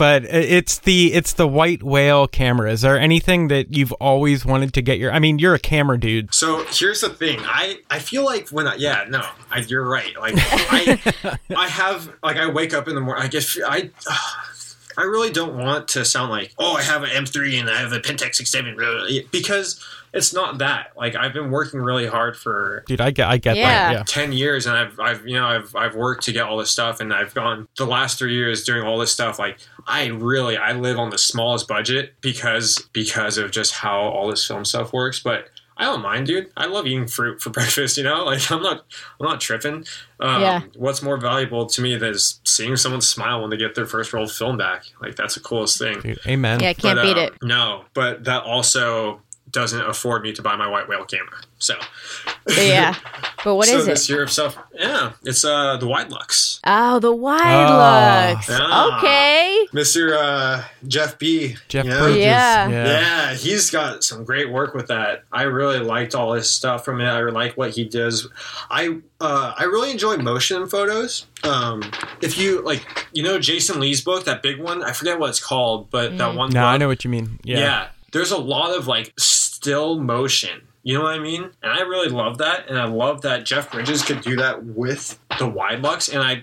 But it's the it's the white whale camera. Is there anything that you've always wanted to get your? I mean, you're a camera dude.
So here's the thing. I I feel like when I yeah no I, you're right. Like I I have like I wake up in the morning. I guess I. Uh, I really don't want to sound like, oh, I have an M3 and I have a Pentax 67 because it's not that. Like I've been working really hard for
dude. I get I get yeah. that. Yeah,
ten years, and I've I've you know I've I've worked to get all this stuff, and I've gone the last three years doing all this stuff. Like I really I live on the smallest budget because because of just how all this film stuff works, but. I don't mind, dude. I love eating fruit for breakfast. You know, like I'm not, I'm not tripping. Um, yeah. What's more valuable to me than seeing someone smile when they get their first roll of film back? Like that's the coolest thing. Dude,
amen.
Yeah, I can't
but,
beat uh, it.
No, but that also doesn't afford me to buy my white whale camera. So
yeah, but what
so
is
this year of stuff? Yeah, it's uh the Widelux.
Oh, the Wide oh. Lux. Yeah. Okay,
Mister uh, Jeff B.
Jeff yeah. Bridges.
Yeah.
yeah, yeah, he's got some great work with that. I really liked all his stuff from it. I like what he does. I uh, I really enjoy motion photos. Um, if you like, you know, Jason Lee's book, that big one. I forget what it's called, but mm. that one.
No, book, I know what you mean. Yeah.
yeah there's a lot of like still motion. You know what I mean? And I really love that, and I love that Jeff Bridges could do that with the Widelux. And I,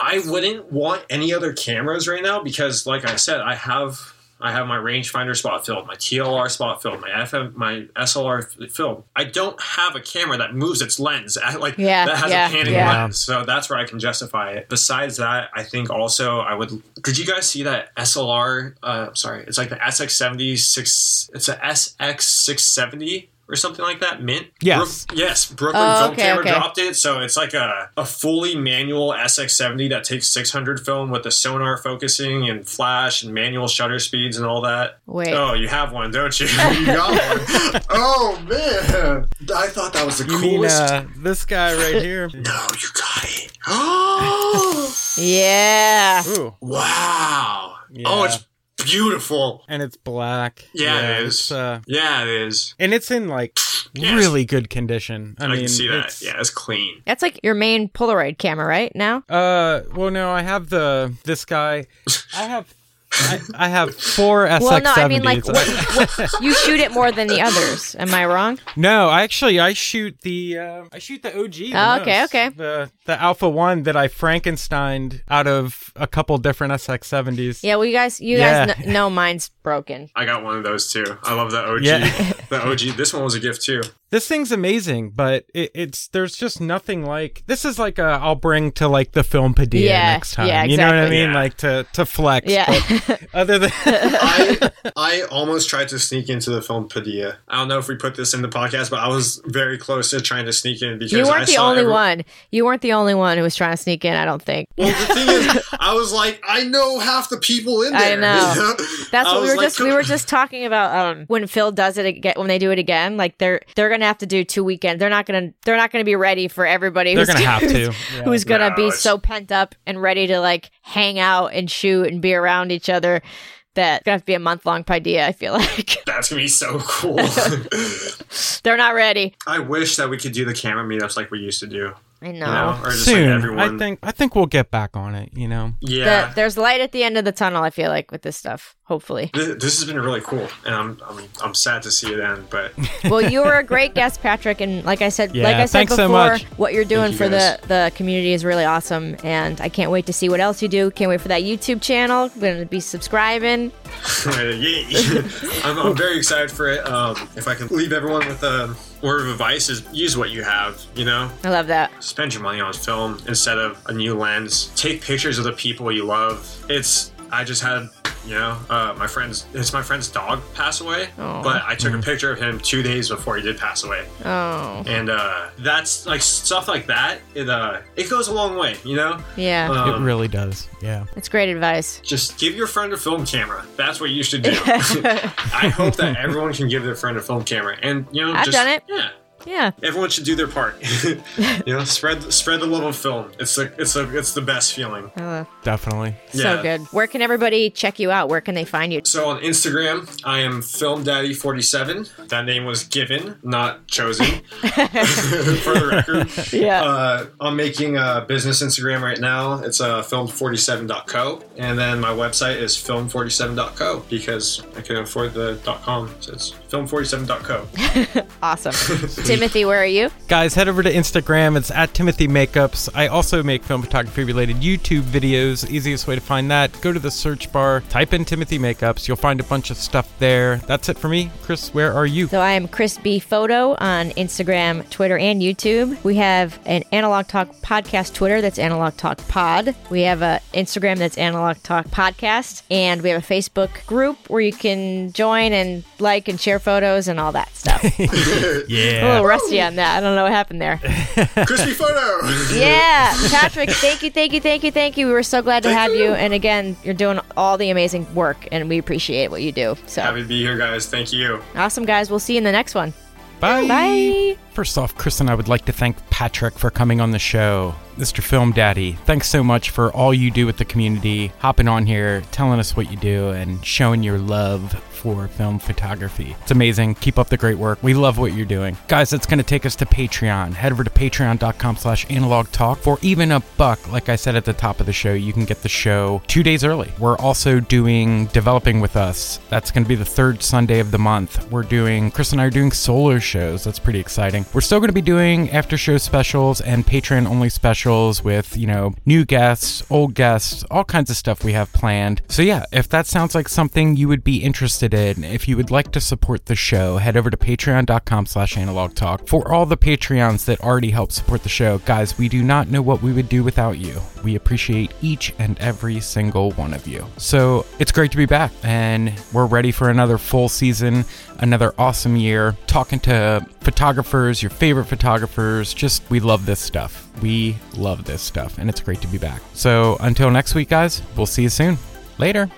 I wouldn't want any other cameras right now because, like I said, I have I have my rangefinder spot filled, my TLR spot filled, my FM, my SLR filled. I don't have a camera that moves its lens, like
yeah,
that has
yeah,
a panning
yeah.
lens. So that's where I can justify it. Besides that, I think also I would. Did you guys see that SLR? Uh, sorry, it's like the SX70 six. It's a SX six seventy or something like that. Mint.
Yes.
Brook, yes. Brooklyn oh, Film okay, Camera okay. dropped it, so it's like a, a fully manual SX70 that takes 600 film with the sonar focusing and flash and manual shutter speeds and all that.
Wait.
Oh, you have one, don't you? you got one. Oh man, I thought that was the
you
coolest.
Mean, uh, this guy right here.
no, you got it. Oh.
yeah.
Ooh. Wow. Yeah. Oh, it's beautiful.
And it's black.
Yeah, yeah it is. Uh, yeah, it is.
And it's in like yes. really good condition. I, I mean, can
see that. Yeah, it's clean.
That's like your main Polaroid camera, right? Now?
Uh, well, no, I have the this guy. I have I, I, have four SX70s.
Well, no, I mean like what, what, you shoot it more than the others. Am I wrong?
No, actually I shoot the uh, I shoot the OG. The
oh, okay, okay.
The the Alpha One that I Frankensteined out of a couple different SX70s.
Yeah, well, you guys, you yeah. guys kn- know mine's broken.
I got one of those too. I love the OG. Yeah. the OG. This one was a gift too.
This thing's amazing, but it, it's there's just nothing like this is like a I'll bring to like the film Padilla yeah, next time. Yeah, exactly. You know what I mean? Yeah. Like to to flex.
Yeah.
other than
I I almost tried to sneak into the film Padilla. I don't know if we put this in the podcast, but I was very close to trying to sneak in because
you weren't
I
the only every- one. You weren't the only one who was trying to sneak in. I don't think.
Well, the thing is, I was like, I know half the people in there.
I know. That's what we were like, just we were just talking about. Um, when Phil does it again, when they do it again, like they're they're gonna have to do two weeks weekend. They're not gonna they're not gonna be ready for everybody.
They're gonna have to.
Yeah. Who's gonna no, be it's... so pent up and ready to like hang out and shoot and be around each other. That's gonna have to be a month long idea. I feel like
that's gonna be so cool.
They're not ready.
I wish that we could do the camera meetups like we used to do.
I know. You know
or just Soon. Like everyone... I think I think we'll get back on it. You know.
Yeah.
The, there's light at the end of the tunnel. I feel like with this stuff. Hopefully.
This, this has been really cool, and I'm, I'm I'm sad to see it end. But
well, you were a great guest, Patrick, and like I said, yeah, like I said before, so what you're doing you for the the community is really awesome, and I can't wait to see what else you do. Can't wait for that YouTube channel. I'm gonna be subscribing.
I'm, I'm, very excited for it. Um, if I can leave everyone with a word of advice is use what you have, you know?
I love that.
Spend your money on film instead of a new lens. Take pictures of the people you love. It's I just had, you know, uh, my friend's it's my friend's dog pass away, oh. but I took a mm. picture of him two days before he did pass away.
Oh,
and uh, that's like stuff like that. It uh, it goes a long way, you know.
Yeah,
um, it really does. Yeah,
it's great advice.
Just give your friend a film camera. That's what you should do. I hope that everyone can give their friend a film camera, and you know,
I've
just,
done it.
Yeah,
yeah.
Everyone should do their part. you know, spread spread the love of film. It's the it's a it's the best feeling.
Uh,
Definitely.
So good. Where can everybody check you out? Where can they find you?
So on Instagram, I am Film Daddy 47. That name was given, not chosen. for the record.
Yeah.
Uh, I'm making a business Instagram right now. It's uh, film47.co. And then my website is film47.co because I can afford the .com. So it's film47.co.
awesome. Timothy, where are you?
Guys, head over to Instagram. It's at Timothy Makeups. I also make film photography related YouTube videos. Easiest way to find that, go to the search bar, type in Timothy Makeups. You'll find a bunch of stuff there. That's it for me. Chris, where are you?
So I am Chris B Photo on Instagram, Twitter, and YouTube. We have an Analog Talk podcast Twitter that's Analog Talk Pod. We have an Instagram that's Analog Talk Podcast, and we have a Facebook group where you can join and like and share photos and all that stuff.
yeah a
little rusty on that. I don't know what happened there.
Crispy photo.
yeah, Patrick, thank you, thank you, thank you, thank you. We were so glad to thank have you. you. And again, you're doing all the amazing work, and we appreciate what you do. So
happy to be here, guys. Thank you.
Awesome, guys. We'll see you in the next one.
Bye.
Bye.
First off, Chris and I would like to thank Patrick for coming on the show. Mr. Film Daddy, thanks so much for all you do with the community, hopping on here, telling us what you do, and showing your love for film photography. It's amazing. Keep up the great work. We love what you're doing. Guys, that's going to take us to Patreon. Head over to patreon.com slash analog talk. For even a buck, like I said at the top of the show, you can get the show two days early. We're also doing Developing with Us. That's going to be the third Sunday of the month. We're doing, Chris and I are doing solo shows. That's pretty exciting. We're still going to be doing after show specials and Patreon only specials with, you know, new guests, old guests, all kinds of stuff we have planned. So yeah, if that sounds like something you would be interested interested, if you would like to support the show, head over to patreon.com slash analog talk. For all the Patreons that already help support the show, guys, we do not know what we would do without you. We appreciate each and every single one of you. So it's great to be back, and we're ready for another full season, another awesome year, talking to photographers, your favorite photographers. Just, we love this stuff. We love this stuff, and it's great to be back. So until next week, guys, we'll see you soon. Later.